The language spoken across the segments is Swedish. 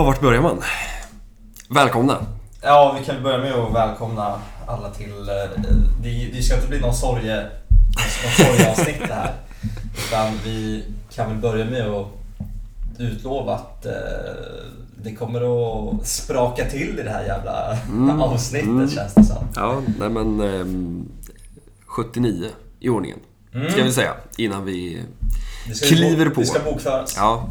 Ja, vart börjar man? Välkomna! Ja, vi kan börja med att välkomna alla till... eh, Det, det ska inte bli någon sorge, någon sorgeavsnitt det här. Utan vi kan väl börja med att utlova att eh, det kommer att spraka till i det här jävla Mm, avsnittet mm. känns det som. Ja, nej men... ehm, 79 i ordningen. Mm. Ska vi säga. Innan vi... Kliver på. Det ska bokföras. Ja.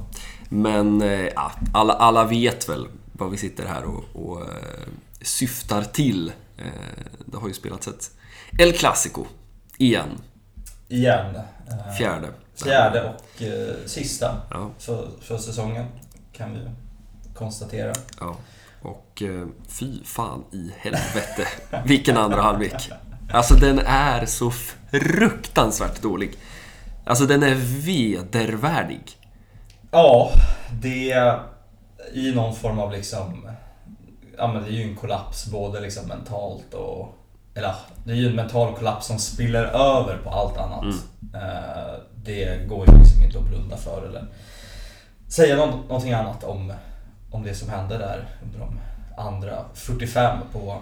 Men eh, ja, alla, alla vet väl vad vi sitter här och, och eh, syftar till. Eh, det har ju spelats ett El Clasico. Igen. Igen. Eh, Fjärde. Fjärde och eh, sista Ja, för, för säsongen kan vi konstatera. ja. Och eh, fy fan i helvete vilken andra halvlek. Alltså den är så fruktansvärt dålig. Alltså den är vedervärdig. Ja, det är i någon form av liksom... Ja men det är ju en kollaps både liksom mentalt och... Eller det är ju en mental kollaps som spiller över på allt annat. Eh, Det går ju liksom inte att blunda för eller säga nå- någonting annat om, om det som hände där under de andra 45 på,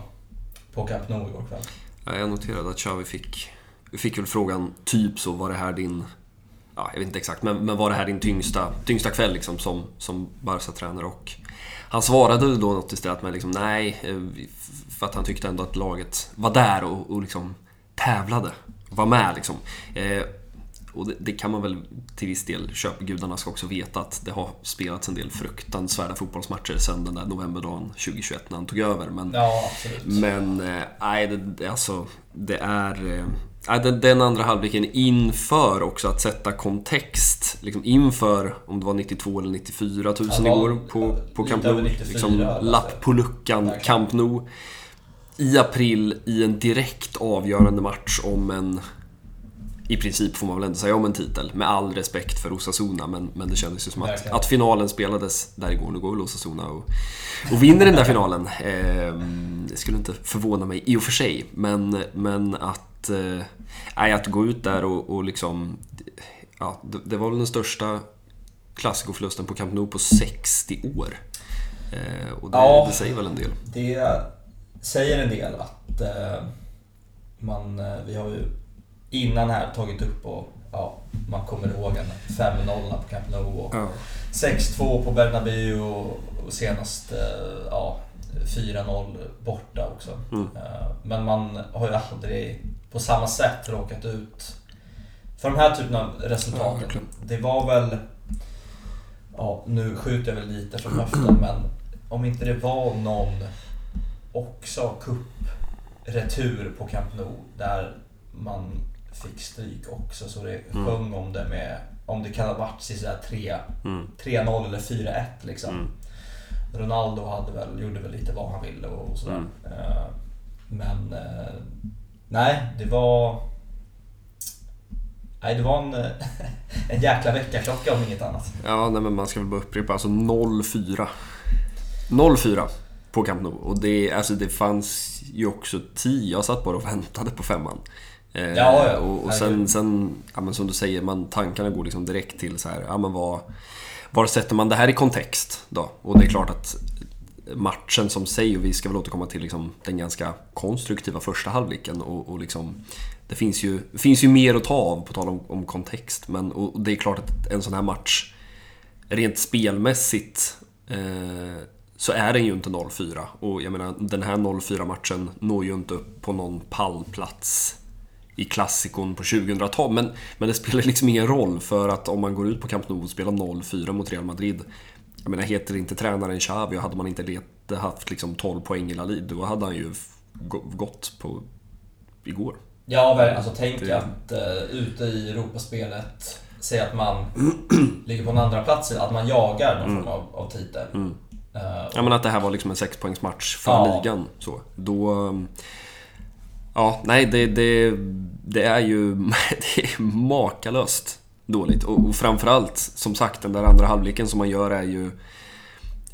på Camp Nou igår kväll. Ja, Jag noterade att Xavi fick, fick väl frågan typ så, var det här din... Ja, jag vet inte exakt, men, men var det här din tyngsta, tyngsta kväll liksom som, som Barca-tränare? Och han svarade då något istället med liksom nej, eh, för att han tyckte ändå att laget var där och, och liksom tävlade. Var med liksom. Eh, och det, det kan man väl till viss del köpa. Gudarna ska också veta att det har spelats en del fruktansvärda fotbollsmatcher sen den där novemberdagen 2021 när han tog över. Men Ja, men eh, nej, det, alltså, det är... eh, den, den andra halvleken inför också att sätta kontext. Liksom inför, om det var 92 eller 94 000 Ja, igår på, på Camp Nou. 94, Liksom, alltså. lapp på luckan. Camp Nou. I april i en direkt avgörande match om en... I princip får man väl ändå säga om en titel, med all respekt för Osasuna. Men, men det kändes ju som att, att finalen spelades där igår. Nu går väl Osasuna och, och vinner den där finalen. Ehm, det skulle inte förvåna mig i och för sig. Men, men att, eh, nej, att gå ut där och, och liksom... Ja, det, det var väl den största klassikoförlusten på Camp Nou på 60 år. Eh, och det, Ja. det säger väl en del. Det säger en del att eh, man, eh, vi har ju innan här tagit upp och ja, man kommer ihåg en 5-0 på Camp Nou och Ja. 6-2 på Bernabéu och, och senast eh, ja, 4-0 borta också. Mm. Eh, men man har ju aldrig på samma sätt råkat ut för de här typen av Ja, resultaten. verkligen. det var väl, ja nu skjuter jag väl lite från höften men om inte det var någon också cup-retur på Camp Nou där man fick stryk också så det Mm. sjöng om det med, om det kan ha varit sådär 3 Mm. 3-0 eller 4-1 liksom. Mm. Ronaldo hade väl, gjorde väl lite vad han ville och sådär. Mm. Eh, Men eh, nej, det var... Nej, det var en, en jäkla väckarklocka om inget annat. Ja, nej, men man ska väl bara upprepa. Alltså 0-4. 0-4 på Camp Nou. Och det, alltså, det fanns ju också tid. Jag satt bara och väntade på femman. Eh, Ja, ja. och, och sen, sen ja, men som du säger, man, tankarna går liksom direkt till så här, ja men vad... Var sätter man det här i kontext då? Och det är klart att matchen som sig, och vi ska väl återkomma till liksom den ganska konstruktiva första halvleken och, och liksom det finns ju, finns ju mer att ta av på tal om, om kontext. Men och det är klart att en sån här match rent spelmässigt eh, så är den ju inte 0-4. Och jag menar, den här 0-4 matchen når ju inte upp på någon pallplats i klassikon på 2000-talet. Men, men det spelar liksom ingen roll för att om man går ut på Camp Nou och spelar 0-4 mot Real Madrid. Jag menar, heter inte tränaren Xavi och hade man inte let, haft liksom 12 poäng i La Liga, då hade han ju gått på igår. Ja, alltså tänk Det- att uh, ute i Europaspelet, säg att man ligger på en andra plats, att man jagar någon form av, av titel. Mm. Eh, Ja men att det här var liksom en sexpoängsmatch för Ja. ligan. Så. Då... um, Ja, nej det, det, det är ju det är makalöst dåligt. Och, och framförallt, som sagt, den där andra halvleken som man gör är ju...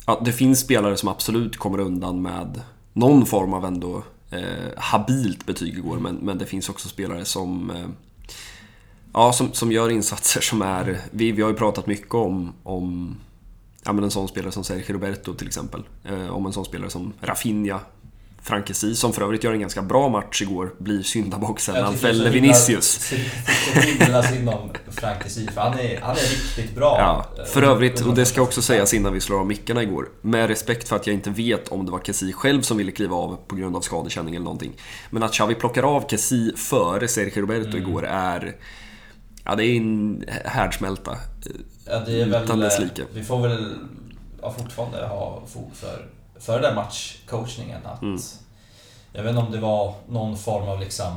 Ja, det finns spelare som absolut kommer undan med någon form av ändå eh, habilt betyg igår. Men, men det finns också spelare som... Eh, ja, som, som gör insatser som är... Vi, vi har ju pratat mycket om, om ja, men en sån spelare som Sergio Roberto till exempel. Eh, om en sån spelare som Rafinha, Frankesi, som för övrigt gör en ganska bra match igår, blir syndabocken när han fäller Vinicius. Det himlas inom Frankesi, för han är, han är riktigt bra. Ja, för övrigt, och det ska också sägas innan vi slår av mickarna igår, med respekt för att jag inte vet om det var Kessi själv som ville kliva av på grund av skadekänning eller någonting. Men att Xavi plockar av Kessi före Sergio Roberto Mm. igår är... Ja, det är en härdsmälta. Ja, det är väl, Utan dess like. Vi får väl ja, fortfarande ha fog för, för den matchcoachningen. Att, Mm. Jag vet inte om det var någon form av liksom...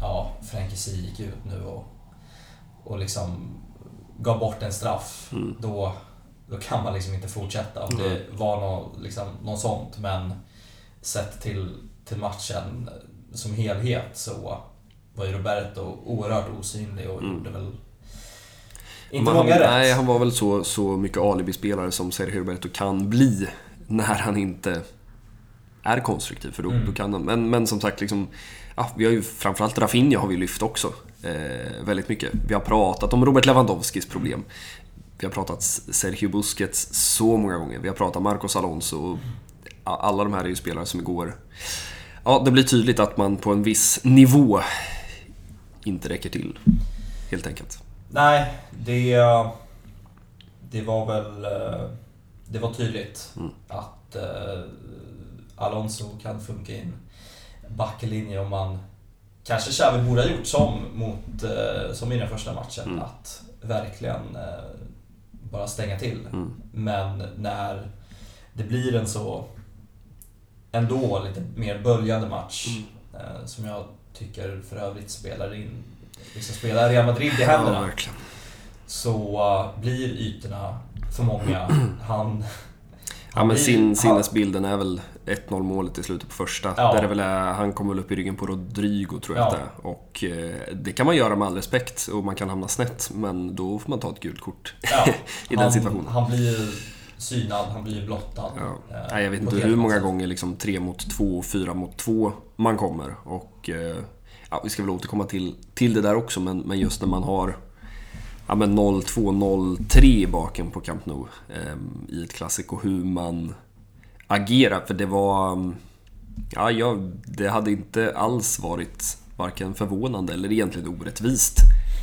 Ja, Frankesi gick ut nu och, och liksom gav bort en straff. Mm. Då, då kan man liksom inte fortsätta. Om det var något, liksom, något sånt. Men sett till, till matchen som helhet så var ju Roberto oerhört osynlig och Mm. gjorde väl inte han, många rätt. Nej, han var väl så, så mycket alibi-spelare som Sergio Roberto kan bli när han inte är konstruktiv. För då, Mm. då kan han. Men, men som sagt, liksom, ja, vi har ju framförallt Rafinha har vi lyft också. Eh, väldigt mycket. Vi har pratat om Robert Lewandowskis problem. Vi har pratat Sergio Busquets så många gånger. Vi har pratat Marcos Alonso. och Alla de här är ju spelare som igår... Ja, det blir tydligt att man på en viss nivå inte räcker till. Helt enkelt. Nej, det... Det var väl... eh, Det var tydligt Mm. att eh, Alonso kan funka i en backlinje om man... Kanske Xavi borde ha gjort som, mot, eh, som i den första matchen. Mm. Att verkligen eh, bara stänga till. Mm. Men när det blir en så ändå lite mer böljande match Mm. eh, som jag tycker för övrigt spelar in, liksom spelar Real Madrid i händerna Ja, så uh, blir ytorna för många. Han... Ja, men sin, sinnesbilden är väl 1-0 målet i slutet på första. Ja. Där det väl är, han kommer väl upp i ryggen på Rodrigo tror jag Ja. att det är. Och eh, det kan man göra med all respekt och man kan hamna snett. Men då får man ta ett gult kort Ja, i han, den situationen. Han blir synad, han blir blottad. Ja. eh, Nej, jag vet inte hur många gånger liksom 3 mot 2 och 4 mot 2 man kommer. Och eh, ja, vi ska väl återkomma till, till det där också, men, men just när man har ja, men 0-2, 0-3 i baken på Camp Nou eh, i ett klassiko, hur man agerar. För det var... mm, Ja, jag, det hade inte alls varit varken förvånande eller egentligen orättvist.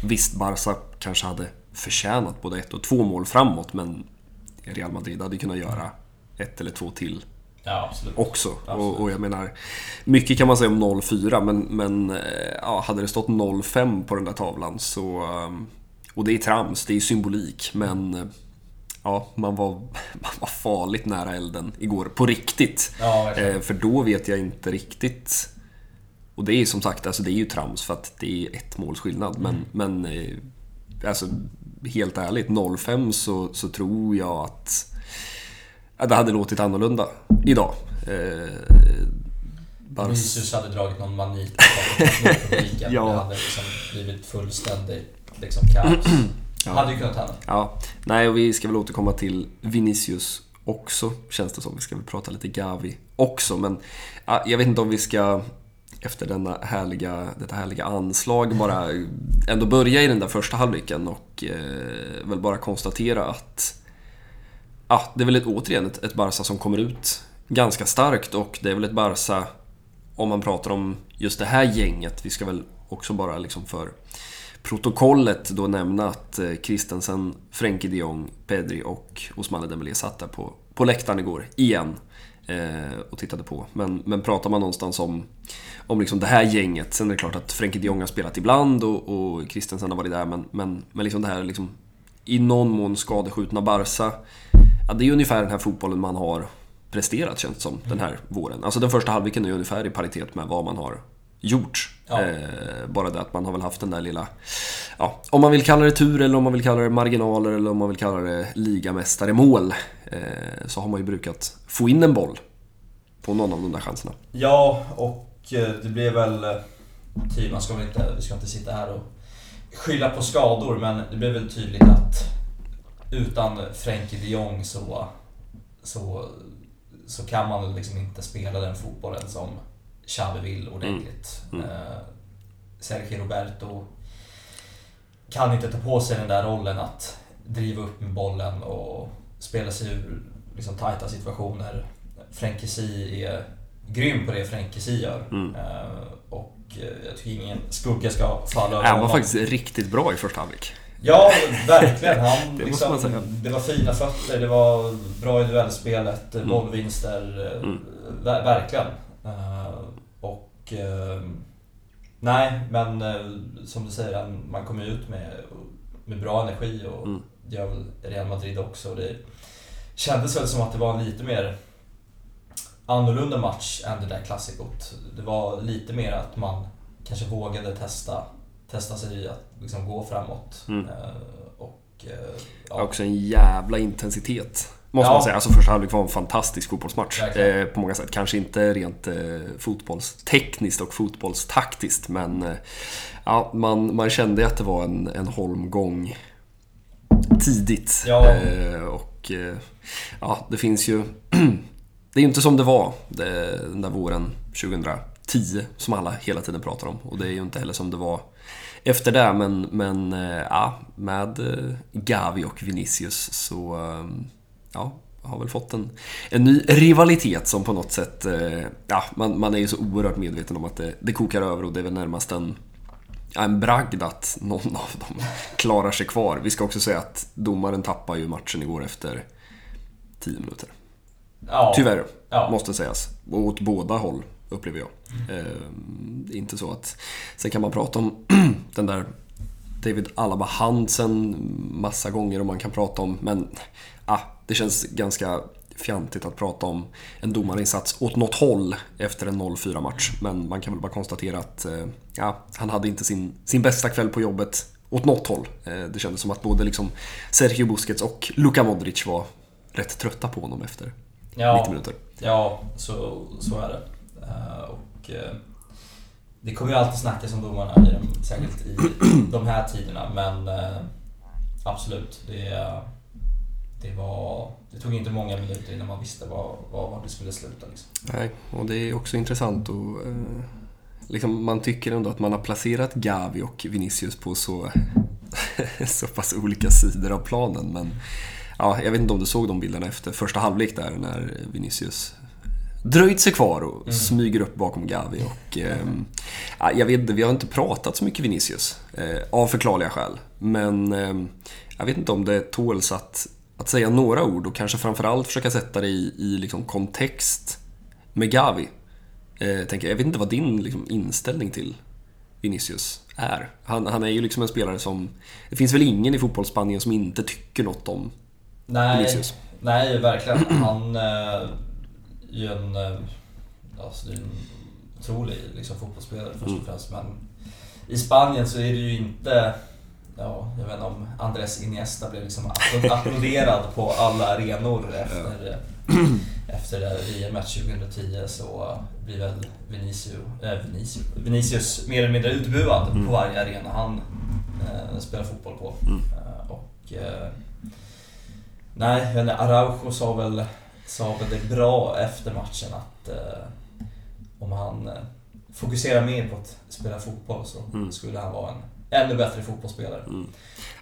Visst, Barca kanske hade förtjänat både ett och två mål framåt, men Real Madrid hade kunnat göra ett eller två till Ja, absolut. också. Absolut. Och, och jag menar, mycket kan man säga om 0-4, men, men eh, ja, hade det stått 0-5 på den där tavlan så... Och det är trams, det är symbolik, men... eh, Ja, man var, man var farligt nära elden igår, på riktigt. Ja. Eh, för då vet jag inte riktigt... Och det är som sagt, alltså det är ju trams för att det är ett måls skillnad. Men, Mm. men eh, alltså, helt ärligt, 0-5 så, så tror jag att ja, det hade låtit annorlunda idag. Eh, bara, Vinicius hade dragit någon manit publiken. Ja. Det hade liksom blivit fullständigt liksom kaos. Ja. Hade ju kunnat hända. ja, nej, och vi ska väl återkomma till Vinicius också, känns det som. Vi ska väl prata lite Gavi också, men ja, jag vet inte om vi ska efter denna härliga, detta härliga anslag bara ändå börja i den där första halvleken och eh, väl bara konstatera att ja, det är väl ett, återigen ett, ett Barca som kommer ut ganska starkt och det är väl ett Barca om man pratar om just det här gänget. Vi ska väl också bara liksom för protokollet då nämna att eh, Christensen, Frenkie de Jong, Pedri och Ousmane Dembélé satt där på, på läktaren igår, igen. Eh, och tittade på. Men, men pratar man någonstans om, om liksom det här gänget, sen är det klart att Frenkie de Jong har spelat ibland och, och Christensen har varit där, men, men, men liksom det här liksom i någon mån skadeskjutna Barca. Ja, det är ungefär den här fotbollen man har presterat känns det som, den här våren. Alltså den första halvleken är ungefär i paritet med vad man har gjort. Ja. Eh, bara det att man har väl haft den där lilla, ja, om man vill kalla det tur eller om man vill kalla det marginaler eller om man vill kalla det ligamästare-mål. Eh, så har man ju brukat få in en boll på någon av de där chanserna. Ja, och eh, det blev väl... eh, Ty, man ska väl inte, vi ska inte sitta här och skylla på skador, men det blev väl tydligt att utan Frenkie de Jong så, så, så kan man liksom inte spela den fotbollen som Xavi ordentligt. Mm. Mm. Eh, Sergio Roberto kan inte ta på sig den där rollen att driva upp med bollen och spela sig ur liksom, tajta situationer. Fränkesi är grym på det Fränkesi gör. Mm. Eh, och eh, jag tycker ingen skugga ska falla över Han var honom. faktiskt riktigt bra i första halvlek. Ja, verkligen. Han, Det måste liksom, man säga. det var fina fötter, det var bra i duellspelet, Mm. bollvinster. Mm. Ver verkligen. Eh, och... eh, nej, men eh, som du säger, man kommer ut med, med bra energi och Mm. det gör väl Real Madrid också. Det kändes väl som att det var en lite mer annorlunda match än det där klassikot. Det var lite mer att man kanske vågade testa, testa sig i att liksom gå framåt. Mm. Eh, och, eh, Ja. Också en jävla intensitet. Måste Ja. man säga. Alltså första halvlek var en fantastisk fotbollsmatch. Eh, på många sätt. Kanske inte rent eh, fotbollstekniskt och fotbollstaktiskt men eh, ja, man, man kände att det var en, en holmgång tidigt. Ja. Eh, och eh, ja, det finns ju... det är ju inte som det var det, den där våren 2010 som alla hela tiden pratar om. Och det är ju inte heller som det var efter det, men, men eh, ja, med Gavi och Vinicius så ja, har väl fått en, en ny rivalitet som på något sätt, eh, ja, man, man är ju så oerhört medveten om att det, det kokar över och det är väl närmast en, en bragd att någon av dem klarar sig kvar. Vi ska också säga att domaren tappar ju matchen igår efter 10 minuter. ja, Tyvärr, Ja. måste sägas. Och åt båda håll, upplever jag. Eh, det är inte så att... Sen kan man prata om den där David Alaba Hansen massa gånger och man kan prata om... Men ah, det känns ganska fjantigt att prata om en domarinsats åt något håll efter en 0-4 match. Men man kan väl bara konstatera att eh, ja, han hade inte sin, sin bästa kväll på jobbet åt något håll. Eh, det kändes som att både liksom Sergio Busquets och Luka Modric var rätt trötta på honom efter Ja. 90 minuter. Ja, så, så är det. Eh, och det kommer ju alltid snackas om domarna, i särskilt i de här tiderna. Men absolut, det, det, var, det tog inte många minuter innan man visste var, var, var det skulle sluta. Liksom. Nej, och det är också intressant och eh, liksom, man tycker ändå att man har placerat Gavi och Vinicius på så, så pass olika sidor av planen. Men ja, jag vet inte om du såg de bilderna efter första halvlek där när Vinicius dröjt sig kvar och Mm. smyger upp bakom Gavi. Och, ja, jag vet vi har inte pratat så mycket Vinicius eh, av förklarliga skäl. Men ehm, jag vet inte om det tåls att, att säga några ord och kanske framförallt försöka sätta det i, i liksom kontext med Gavi. Eh, tänker, jag vet inte vad din liksom, inställning till Vinicius är. Han, han är ju liksom en spelare som... Det finns väl ingen i fotbollsspanien som inte tycker något om Nej, Vinicius. nej verkligen. Han eh, är ju en, alltså, en otrolig liksom, fotbollsspelare först Mm. och främst. Men i Spanien så är det ju inte... Ja, jag vet inte om Andres Iniesta blev liksom appl- applåderad på alla arenor efter, efter det VM-match 2010 så blir väl Vinicius, äh, Vinicius, Vinicius mer eller mindre utbuad Mm. på varje arena han eh, spelar fotboll på. Mm. Eh, och eh, Nej, jag vet inte, Araujo sa väl, sa väl det bra efter matchen att eh, om han eh, fokuserar mer på att spela fotboll så Mm. skulle han vara en ännu bättre fotbollsspelare.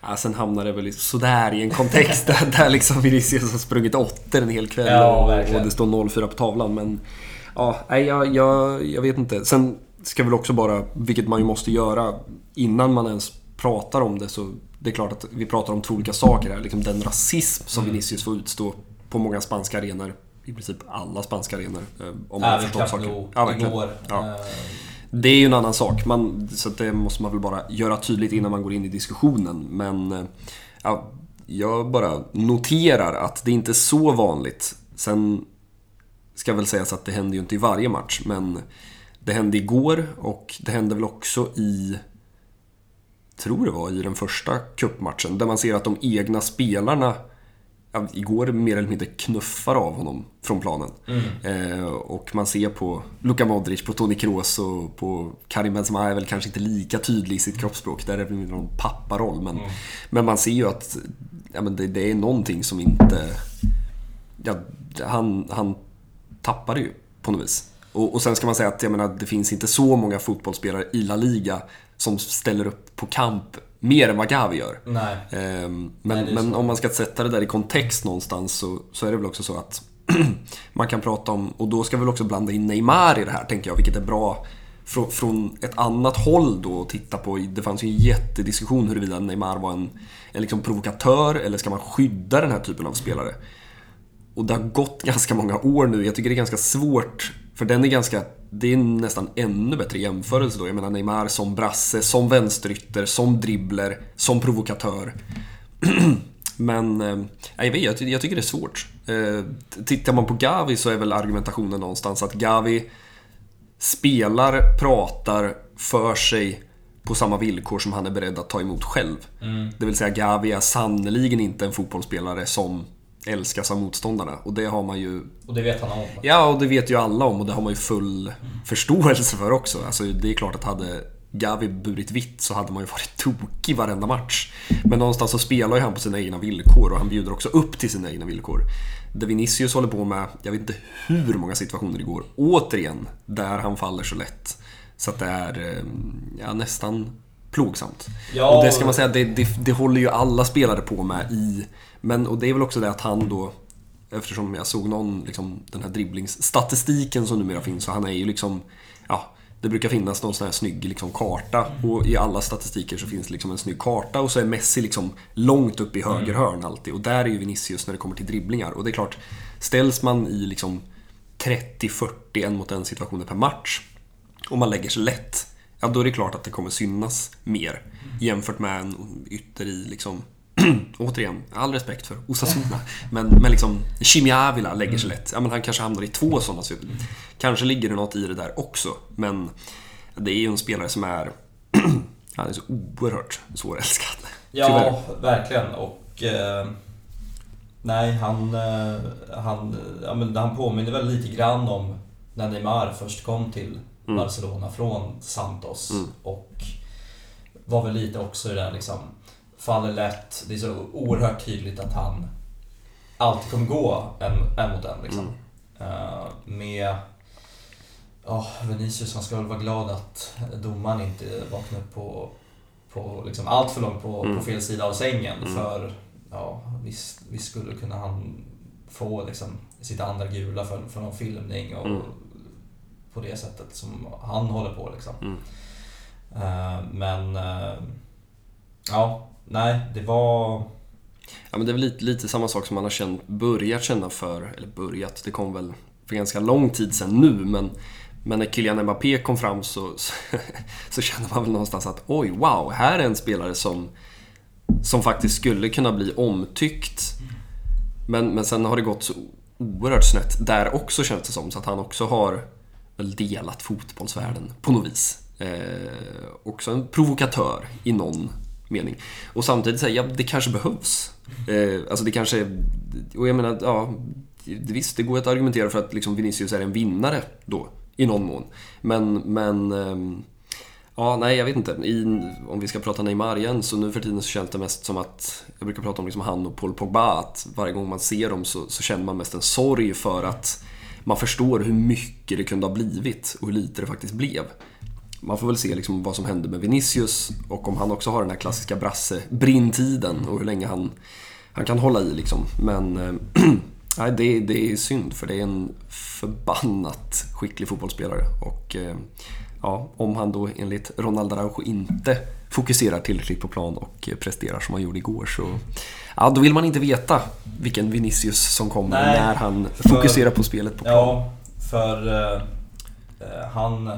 Ja, sen hamnar det väl sådär i en kontext där, där liksom Vinicius har sprungit åttor en hel kväll Ja, och, och det står 0-4 på tavlan. Men ja, nej, jag, jag, jag vet inte. Sen ska väl också bara, vilket man ju måste göra innan man ens pratar om det, så det är klart att vi pratar om två olika saker här. Liksom den rasism som Mm. Vinicius får utstå på många spanska arenor. I princip alla spanska arenor. eh, Om man Ja, verkligen. igår. Ja. Det är ju en annan sak, man, så att det måste man väl bara göra tydligt innan man går in i diskussionen. Men eh, ja, jag bara noterar att det inte är så vanligt. Sen ska väl sägas att det händer ju inte i varje match, men det hände igår och det hände väl också i tror det var i den första cupmatchen, där man ser att de egna spelarna igår mer eller mindre knuffar av honom från planen. Eh, och man ser på Luka Modric, på Toni Kroos och på Karim Benzema är väl kanske inte lika tydlig i sitt kroppsspråk. Där är det mer någon papparoll. Men, men man ser ju att ja, men det, det är någonting som inte... Ja, han, han tappade ju på något vis. Och, och sen ska man säga att jag menar, det finns inte så många fotbollsspelare i La Liga som ställer upp på kamp mer än vad Gavi gör. Nej. Ehm, Nej, Men, är men om man ska sätta det där i kontext någonstans så, så är det väl också så att man kan prata om, och då ska vi väl också blanda in Neymar i det här tänker jag, vilket är bra från, från ett annat håll då att titta på. Det fanns ju en jättediskussion huruvida Neymar var en, en liksom provokatör eller ska man skydda den här typen av spelare? Och det har gått ganska många år nu. Jag tycker det är ganska svårt. För den är ganska... Det är nästan ännu bättre jämförelse då. Jag menar Neymar som brasse, som vänsterytter, som dribbler, som provokatör. Men eh, jag, vet, jag, jag tycker det är svårt. Eh, tittar man på Gavi så är väl argumentationen någonstans att Gavi spelar, pratar för sig på samma villkor som han är beredd att ta emot själv. Det vill säga Gavi är sannoliken inte en fotbollsspelare som älskas av motståndarna. Och det har man ju Och det vet han om. Ja, och det vet ju alla om och det har man ju full förståelse för också. Alltså, det är klart att hade Gavi burit vitt så hade man ju varit tokig varenda match. Men någonstans så spelar ju han på sina egna villkor och han bjuder också upp till sina egna villkor. Det Vinicius håller på med, jag vet inte hur många situationer det går, återigen, där han faller så lätt. Så att det är eh, ja, nästan plågsamt. Ja, och det ska man säga, det, det, det håller ju alla spelare på med i... Men, och det är väl också det att han då Eftersom jag såg någon, liksom, den här dribblingsstatistiken som numera finns, så han är ju liksom, ja, det brukar finnas någon sån här snygg liksom, karta. Och i alla statistiker så finns det liksom en snygg karta och så är Messi liksom långt upp i höger hörn alltid. Och där är ju Vinicius när det kommer till dribblingar. Och det är klart, ställs man i liksom 30-40 en mot en situationer per match och man lägger sig lätt, ja då är det klart att det kommer synas mer jämfört med en ytter i liksom Återigen, all respekt för Osasuna. Men, men liksom, Kimi Avila lägger sig lätt. Ja, men han kanske hamnar i två sådana. Så kanske ligger det något i det där också. Men det är ju en spelare som är... han är så oerhört svårälskad. Ja, Tyvärr. verkligen. Och... Eh, nej, han, eh, han, ja, men han påminner väl lite grann om när Neymar först kom till Barcelona från Santos. Och var väl lite också i där liksom... Faller lätt. Det är så oerhört tydligt att han alltid kommer gå en, en mot en. Liksom. Eh, med... Ja, Vinicius han ska väl vara glad att domaren inte vaknar upp på, på liksom allt för långt på, på fel sida av sängen. För ja, visst, visst skulle kunna han få liksom, sitt andra gula för, för någon filmning och på det sättet som han håller på. Liksom. Eh, men eh, ja, nej, det var... Ja, men det är väl lite, lite samma sak som man har känt, börjat känna för, eller börjat, det kom väl för ganska lång tid sedan nu, men, men när Kylian Mbappé kom fram så, så, så kände man väl någonstans att oj, wow, här är en spelare som, som faktiskt skulle kunna bli omtyckt. Men, men sen har det gått så oerhört snett där också känns det som, så att han också har väl delat fotbollsvärlden på något vis. Eh, också en provokatör i någon mening. Och samtidigt säga, ja det kanske behövs. Eh, alltså det kanske, och jag menar, ja, visst det går att argumentera för att liksom Vinicius är en vinnare då, i någon mån. Men, men eh, Ja, nej jag vet inte. I, om vi ska prata Neymar igen, så nu för tiden så känns det mest som att, jag brukar prata om liksom han och Paul Pogba, att varje gång man ser dem så, så känner man mest en sorg för att man förstår hur mycket det kunde ha blivit och hur lite det faktiskt blev. Man får väl se liksom vad som hände med Vinicius och om han också har den här klassiska brasse brintiden och hur länge han, han kan hålla i liksom. Men eh, nej, det, det är synd för det är en förbannat skicklig fotbollsspelare. Och eh, ja, om han då enligt Ronald Araujo inte fokuserar tillräckligt på plan och presterar som han gjorde igår så... Ja, då vill man inte veta vilken Vinicius som kommer Nej, när han för- fokuserar på spelet på plan. Ja, för eh, eh, han...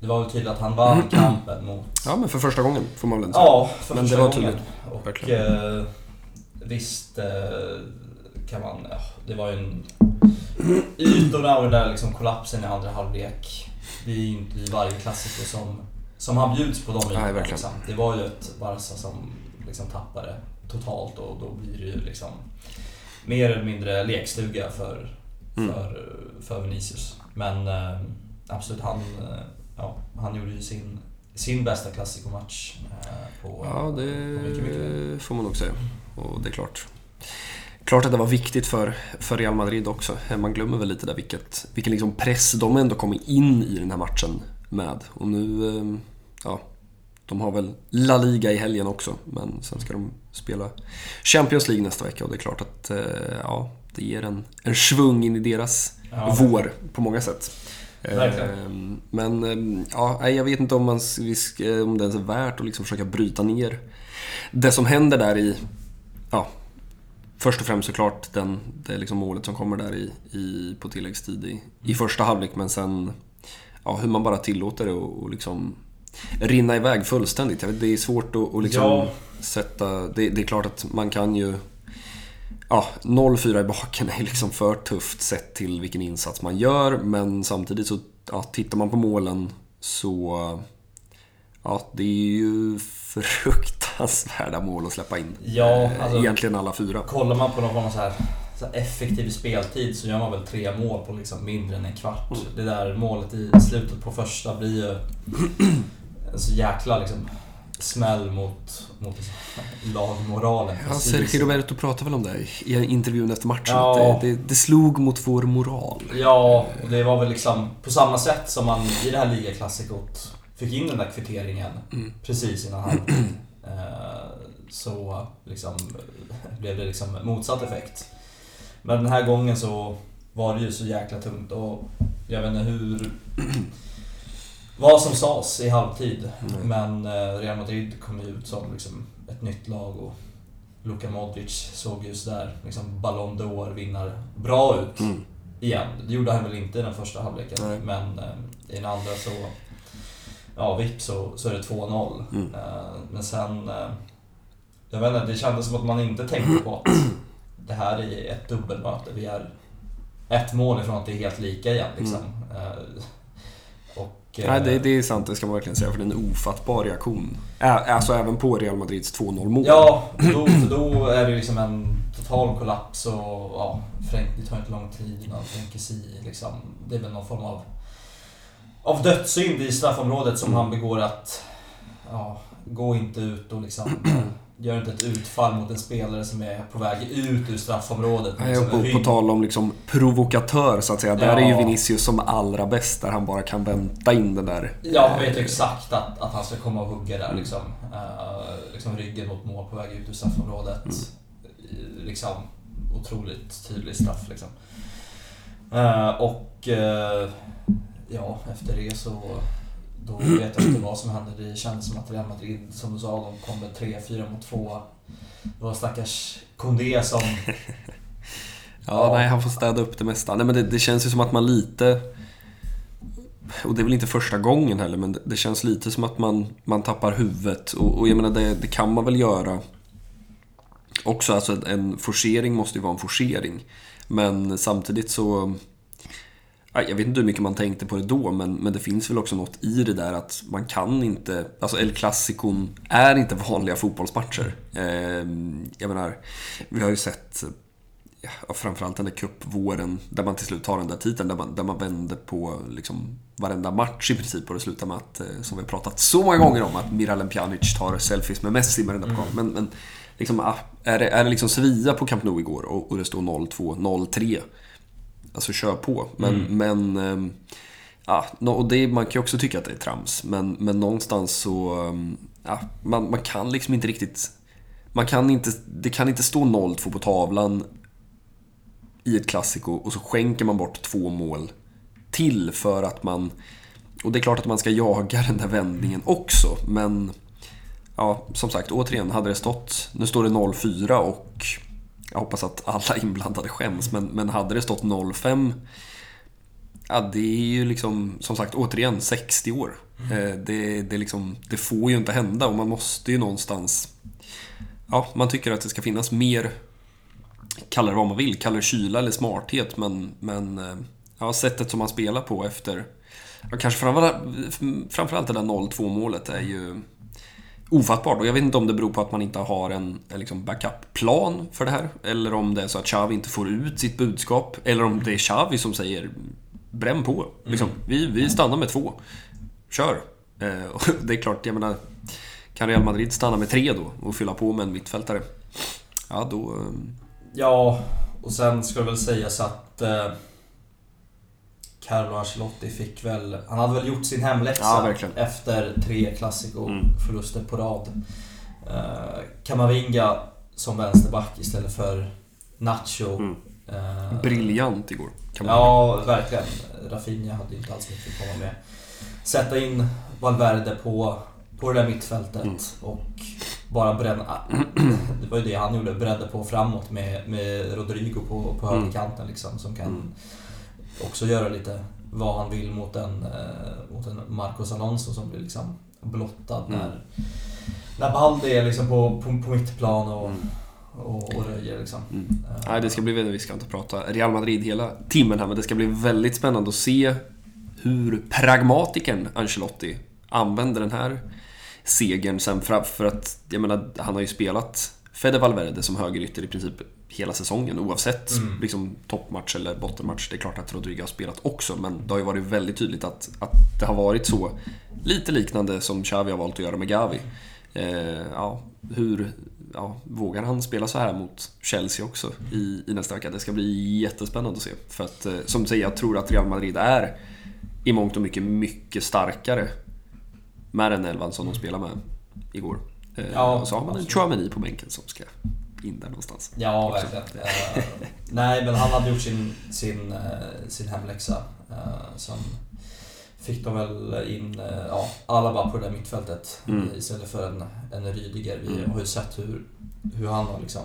Det var väl tydligt att han vann kampen mot... Ja, men för första gången får man väl säga. Ja, för Men det första var gången. Och eh, visst eh, kan man... Ja, det var ju en... Ytorna och den där liksom kollapsen i andra halvlek. Det är ju inte i varje klassiker som, som han bjuds på de ytorna. Liksom. Det var ju ett Barca som liksom tappade totalt och då blir det ju liksom mer eller mindre lekstuga för, Mm. för, för Vinicius. Men eh, absolut, han, eh, ja, han gjorde ju sin, sin bästa klassikermatch eh, på, Ja, på mycket, mycket det får man nog säga. Och det är klart. Klart att det var viktigt för, för Real Madrid också. Man glömmer väl lite där vilket, vilken liksom press de ändå kom in i den här matchen med. Och nu, eh, ja, De har väl La Liga i helgen också, men sen ska de spela Champions League nästa vecka och det är klart att eh, ja, det ger en, en svung in i deras Ja. vår på många sätt. Verkligen. Eh, Men eh, ja, jag vet inte om, man, ska- om det ens är värt att liksom försöka bryta ner det som händer där i... Ja, först och främst såklart den, det är liksom målet som kommer där i, i, på tilläggstid i, i första halvlek men sen ja, hur man bara tillåter det och, och liksom rinna iväg fullständigt. Vet, det är svårt att, att liksom Ja. sätta... Det, det är klart att man kan ju... Ja, 0-4 i baken är liksom för tufft sett till vilken insats man gör men samtidigt så ja, tittar man på målen så... Ja, det är ju fruktansvärda mål att släppa in. Ja, Eh, alltså- Egentligen alla fyra. Kollar man på någon form av så här, så här effektiv speltid så gör man väl tre mål på liksom mindre än en kvart. Mm. Det där målet i slutet på första blir ju så jäkla liksom smäll mot, mot lagmoralen. Ja. Sergio Roberto pratade väl om det i intervjun efter matchen. Ja. Att det, det, det slog mot vår moral. Ja, och det var väl liksom på samma sätt som man i det här ligaklassikot fick in den där kvitteringen Mm. precis innan halvtid. Eh, Så liksom blev det liksom motsatt effekt. Men den här gången så var det ju så jäkla tungt och jag vet inte hur... Vad som sades i halvtid. Nej. Men eh, Real Madrid kom ju ut som liksom ett nytt lag och Luka Modric såg just där liksom Ballon d'Or vinnar bra ut Mm. igen. Det gjorde han väl inte i den första halvleken. Nej. Men eh, i den andra så... Ja, vips så, så är det 2-0. Mm. Eh, men sen... Jag vet inte, det kändes som att man inte tänkte på att det här är ett dubbelmöte. Vi är ett mål ifrån att det är helt lika igen liksom. Eh, Nej, det, det är sant, det ska man verkligen säga, för det är en ofattbar reaktion. Ä, alltså även på Real Madrids 2-0 mål. Ja, då, för då är det liksom en total kollaps och ja, Frank, det tar inte lång tid innan Fränkesi liksom. Det är väl någon form av, av dödssynd i straffområdet som Mm. han begår att ja, gå inte ut och liksom gör inte ett utfall mot en spelare som är på väg ut ur straffområdet. Nej, och på, på tal om liksom provokatör så att säga. Där är ju Ja. Vinicius som allra bäst där han bara kan vänta in den där. Ja, han vet ju exakt att, att han ska komma och hugga där liksom. Eh, liksom ryggen mot mål på väg ut ur straffområdet. Mm. Eh, Liksom otroligt tydlig straff liksom. Eh, och eh, ja, efter det så då vet jag inte vad som hände. Det kändes som att Real Madrid, som du sa, de kom med 3-4 mot 2. Det var stackars Kondé som... Ja, Ja. nej, han får städa upp det mesta. Nej, men det, det känns ju som att man lite... Och det är väl inte första gången heller, men det, det känns lite som att man, man tappar huvudet. Och, och jag menar, det, det kan man väl göra också. Alltså en forcering måste ju vara en forcering. Men samtidigt så... Ja, Jag vet inte hur mycket man tänkte på det då, men, men det finns väl också något i det där att man kan inte... Alltså El Clasicon är inte vanliga fotbollsmatcher. Eh, jag menar, vi har ju sett ja, framförallt den där cupvåren där man till slut tar den där titeln, där man, där man vänder på liksom varenda match i princip och det slutar med att, eh, som vi har pratat så många gånger om, att Miralem Pjanic tar selfies med Messi med den där pokalen. Men, men liksom, ah, är, det, är det liksom Sevilla på Camp Nou igår och, och det står 0-2, 0-3, alltså kör på. Men, men ehm, Ja, och det, man kan ju också tycka att det är trams, men, men någonstans så... ehm, Ja, man, man kan liksom inte riktigt... Man kan inte, det kan inte stå 0-2 på tavlan i ett klassiko och så skänker man bort två mål till för att man... Och det är klart att man ska jaga den där vändningen också, men... Ja, som sagt, återigen, hade det stått... Nu står det 0-4 och jag hoppas att alla inblandade skäms, men, men hade det stått 0-5 Ja, det är ju liksom, som sagt, återigen 60 år. Eh, Det, det, liksom, det får ju inte hända och man måste ju någonstans... Ja, man tycker att det ska finnas mer, kalla det vad man vill, kalla det kyla eller smarthet, men, men eh, ja, sättet som man spelar på efter... Ja, kanske framförallt, framförallt det där 0-2 målet är ju ofattbart. Och jag vet inte om det beror på att man inte har en, en liksom backup-plan för det här. Eller om det är så att Xavi inte får ut sitt budskap. Eller om det är Xavi som säger bränn på. Liksom, vi, vi stannar med två. Kör. Eh, det är klart, jag menar... Kan Real Madrid stanna med tre då och fylla på med en mittfältare? Ja, då... eh, Ja, och sen ska det väl sägas att eh, Carlo Ancelotti fick väl... Han hade väl gjort sin hemläxa Ja, efter tre Clasico-förluster på rad. Uh, Kamavinga som vänsterback istället för Nacho. Mm. Eh, Briljant igår. Man Ja, verkligen. Rafinha hade ju inte alls mycket att komma med. Sätta in Valverde på, på det där mittfältet Mm. och bara bränna... Det var ju det han gjorde, brände på framåt med, med Rodrigo på, på Mm. högerkanten liksom. Som kan Mm. Också göra lite vad han vill mot en, eh, mot en Marcos Alonso som blir liksom blottad Mm. när, när Baldi är liksom på, på, på mittplan och, Mm. och, och röjer liksom. Mm. Eh, Nej, det ska bli väldigt... Vi ska inte prata Real Madrid hela timmen här, men det ska bli väldigt spännande att se hur pragmatikern Ancelotti använder den här segern sen. För, för att, jag menar, han har ju spelat Fede Valverde som högerytter i princip hela säsongen oavsett Mm. liksom, toppmatch eller bottenmatch. Det är klart att Rodrigo har spelat också, men det har ju varit väldigt tydligt att, att det har varit så lite liknande som Xavi har valt att göra med Gavi. Eh, ja, hur ja, vågar han spela så här mot Chelsea också i, i nästa vecka? Det ska bli jättespännande att se. För att, eh, som du säger, jag tror att Real Madrid är i mångt och mycket, mycket starkare med den elvan som de spelar med igår. Eh, Ja, och så har man en. Chouameni på bänken som ska in där någonstans. Ja, Också. verkligen. Eh, nej, men han hade gjort sin, sin, eh, sin hemläxa. Uh, sen fick de väl in uh, ja, Alaba på det där mittfältet Mm. istället för en, en Rydiger. Vi Mm. har ju sett hur, hur han har liksom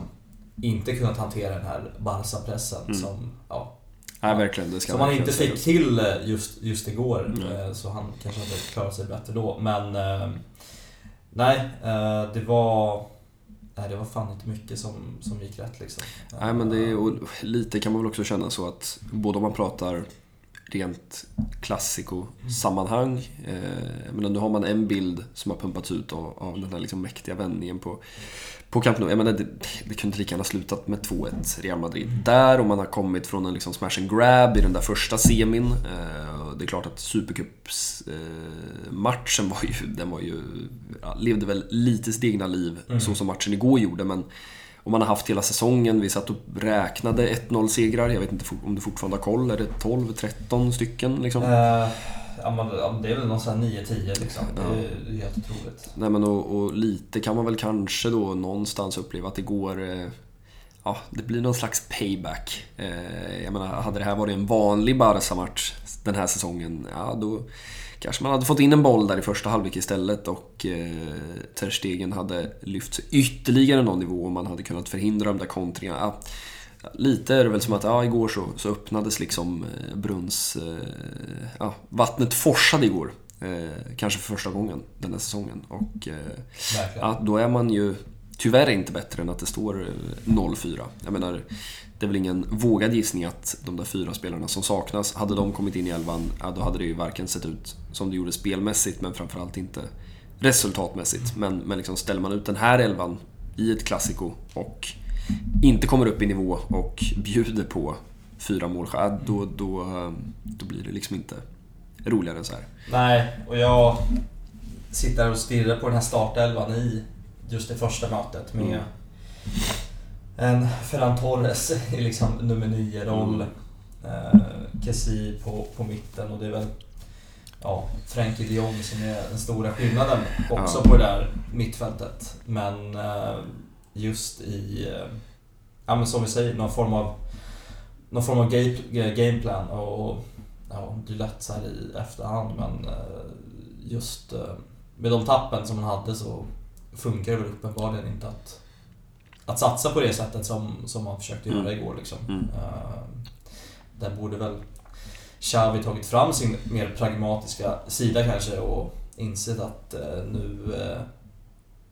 inte kunnat hantera den här Barca-pressen Mm. som, ja, Nej, verkligen. Det ska som han inte fick till just, just igår. Mm. Så han kanske hade klarat sig bättre då. Men nej, det var... Nej, det var fan inte mycket som, som gick rätt liksom. Nej, men det är, och lite kan man väl också känna så att både om man pratar rent klassiko-sammanhang. Eh, men nu har man en bild som har pumpats ut av, av den här liksom mäktiga vändningen på, på Camp Nou. Jag menar, det, det kunde lika gärna slutat med 2-1 Real Madrid där och man har kommit från en liksom smash and grab i den där första semin. Eh, det är klart att Supercups-matchen var ju, den var ju, ja, levde väl lite sitt egna liv Mm. så som matchen igår gjorde. Men om man har haft hela säsongen, vi satt och räknade 1-0 segrar. Jag vet inte om du fortfarande har koll. Är det 12-13 stycken liksom? Eh, ja, ja, det är väl någon sån här 9-10 liksom. Är, det är helt otroligt. Nej men och, och lite kan man väl kanske då någonstans uppleva att det går... Eh, ja, det blir någon slags payback. Eh, jag menar, hade det här varit en vanlig Barca-match den här säsongen, ja då kanske man hade fått in en boll där i första halvlek istället och eh, Ter Stegen hade lyft ytterligare någon nivå och man hade kunnat förhindra de där kontringarna. Ja, Lite är det väl som att, ja igår så, så öppnades liksom eh, brunns... Eh, ja, vattnet forsade igår. Eh, kanske för första gången den här säsongen. Och eh, då är man ju tyvärr inte bättre än att det står eh, 0-4. Jag menar, det är väl ingen vågad gissning att de där fyra spelarna som saknas, hade de kommit in i elvan, ja, då hade det ju varken sett ut som det gjorde spelmässigt, men framförallt inte resultatmässigt. Men, men liksom ställer man ut den här elvan i ett klassiko och inte kommer upp i nivå och bjuder på fyra mål, ja, då, då, eh, då blir det liksom inte roligare än så här. Nej, och jag sitter och stirrar på den här startelvan i just det första mötet med Mm. En Ferran Torres i liksom nummer 9-roll. Mm. Eh, Kessi på, på mitten och det är väl ja, Frenkie de Jong som är den stora skillnaden också Ja. på det där mittfältet. Men eh, just i, eh, ja men som vi säger, någon form av någon form av game, gameplan och ja, det är lätt så här i efterhand men just med de tappen som man hade så funkar det väl uppenbarligen inte att, att satsa på det sättet som, som man försökte göra Mm. igår liksom. Mm. Eh, där borde väl Xavi tagit fram sin mer pragmatiska sida kanske och insett att eh, nu, eh,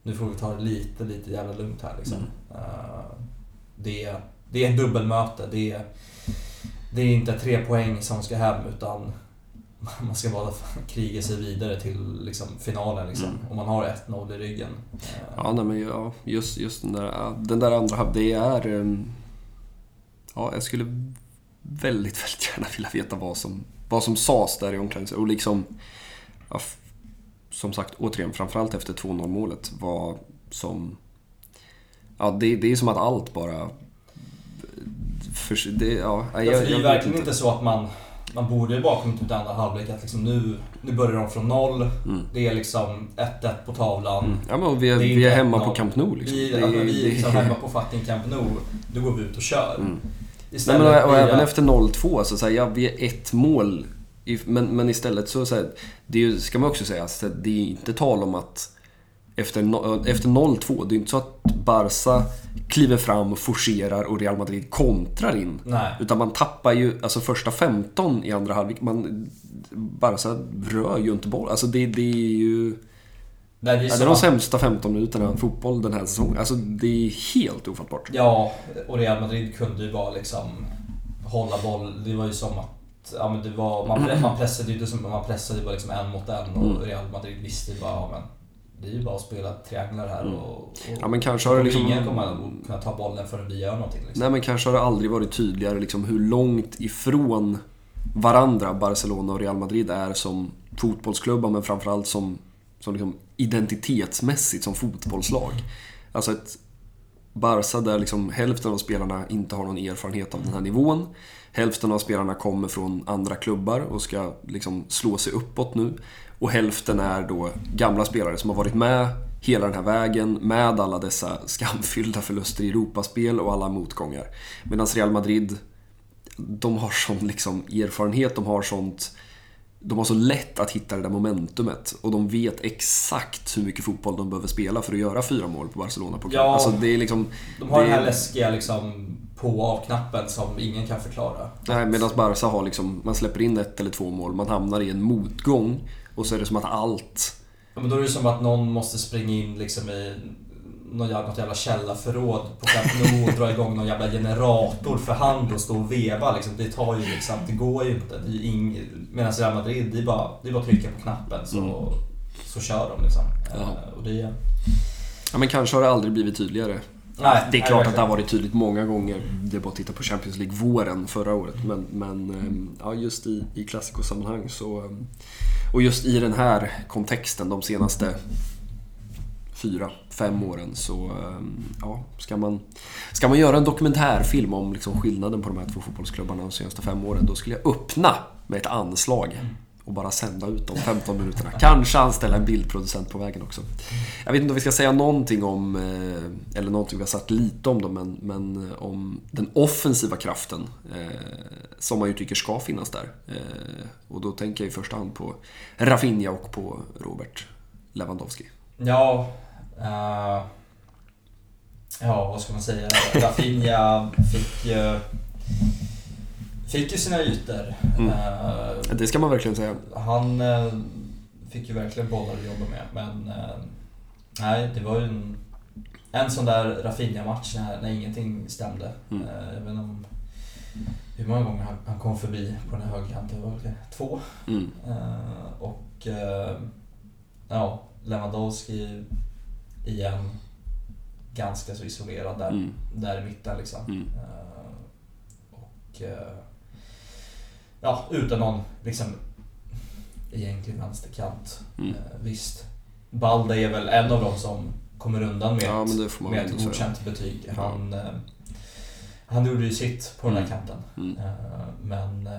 nu får vi ta det lite, lite jävla lugnt här liksom. Mm. Det, det är ett dubbelmöte. Det är, det är inte tre poäng som ska hem utan man ska bara kriga sig vidare till liksom, finalen liksom. Mm. Och man har 1-0 i ryggen. Eh, Ja, nej, men ja, just, just den där, den där andra halv- det är... ehm, Ja, jag skulle väldigt, väldigt gärna vilja veta vad som, vad som sades där i omklädningsrummet. Och liksom... Ja, som sagt, återigen, framförallt efter 2-0 målet, vad som... Ja, det, det är som att allt bara... För, det, ja, jag, Ja, för det är ju verkligen inte så att man, man borde ju bara kommit ut andra halvlek att liksom nu, nu börjar de från noll. Mm. Det är liksom 1-1 på tavlan. Ja, men vi är, är vi är hemma på Camp Nou liksom. Vi, är- alltså, vi är liksom hemma på fucking Camp Nou. Då går vi ut och kör. Mm. Nej, men, och, och även efter 0-2, så, så här, ja, vi är ett mål. Men, men istället så, så här, det är ska man också säga, så här, det är inte tal om att efter, no- efter 0-2, det är inte så att Barca kliver fram forcerar och Real Madrid kontrar in. Nej. Utan man tappar ju, alltså första 15 i andra halvlek, man, Barca rör ju inte boll. Alltså det, det är ju... Nej, det är Ja, det är de sämsta 15 minuterna fotboll den här säsongen. Alltså det är helt ofattbart. Ja, och Real Madrid kunde ju bara liksom hålla boll. Det var ju som att ja, men det var, man, man pressade ju inte som man pressade bara liksom en mot en och Mm. Real Madrid visste ju bara ja, men det är ju bara att spela trianglar här och, och Mm. Ja, men kanske har det liksom- ingen kommer att kunna ta bollen förrän vi gör någonting. Liksom. Nej men kanske har det aldrig varit tydligare liksom hur långt ifrån varandra Barcelona och Real Madrid är som fotbollsklubbar men framförallt som, som liksom identitetsmässigt som fotbollslag. Alltså ett Barca där liksom hälften av spelarna inte har någon erfarenhet av den här nivån. Hälften av spelarna kommer från andra klubbar och ska liksom slå sig uppåt nu. Och hälften är då gamla spelare som har varit med hela den här vägen med alla dessa skamfyllda förluster i Europaspel och alla motgångar. Medan Real Madrid, de har sån liksom erfarenhet, de har sånt de har så lätt att hitta det där momentumet och de vet exakt hur mycket fotboll de behöver spela för att göra fyra mål på Barcelona på Ja. Alltså det är liksom... De har det den här är- läskiga liksom på och av-knappen som ingen kan förklara. Nej, medan Barca har liksom, man släpper in ett eller två mål, man hamnar i en motgång och så är det som att allt... Ja, men då är det som att någon måste springa in liksom i något jävla, källarförråd på Camp Nou och dra igång någon jävla generator för hand och stå och veva. Liksom. Det tar ju liksom, det går ju inte. Det ing... Medan Real Madrid, det är, bara, det är bara att trycka på knappen så, Mm. så kör de liksom. Ja. Eh, Och det är... Ja, men kanske har det aldrig blivit tydligare. Nej, Det är nej, klart att det har varit tydligt många gånger. Det är bara att titta på Champions League våren förra året. Men, men ehm, ja, just i, i klassikosammanhang så... Och just i den här kontexten de senaste fyra, fem åren så ehm, ja, ska man, ska man göra en dokumentärfilm om liksom skillnaden på de här två fotbollsklubbarna de senaste fem åren då skulle jag öppna med ett anslag. Mm och bara sända ut de 15 minuterna. Kanske anställa en bildproducent på vägen också. Jag vet inte om vi ska säga någonting om, eh, eller någonting vi har sagt lite om dem, men, men eh, om den offensiva kraften eh, som man ju tycker ska finnas där. Eh, och då tänker jag i första hand på Rafinha och på Robert Lewandowski. Ja, uh, ja, vad ska man säga? Rafinha fick ju, fick ju sina ytor. Mm. Eh, Det ska man verkligen säga. han eh, fick ju verkligen bollar att jobba med, men eh, nej, det var ju en, en sån där Rafinha-match när, när ingenting stämde. Mm. Jag vet inte om hur många gånger han, han kom förbi på den här högerkanten, det var väl två. Mm. Och ja, Lewandowski igen ganska så isolerad där, Mm. där i mitten liksom. Mm. Och ja, utan någon liksom egentlig vänsterkant. Mm. Eh, visst, Balde är väl en av dem som kommer undan med, Ja, ett- med ett godkänt betyg. Han, eh, han gjorde ju sitt på den här Mm. kanten. Mm. Eh, Men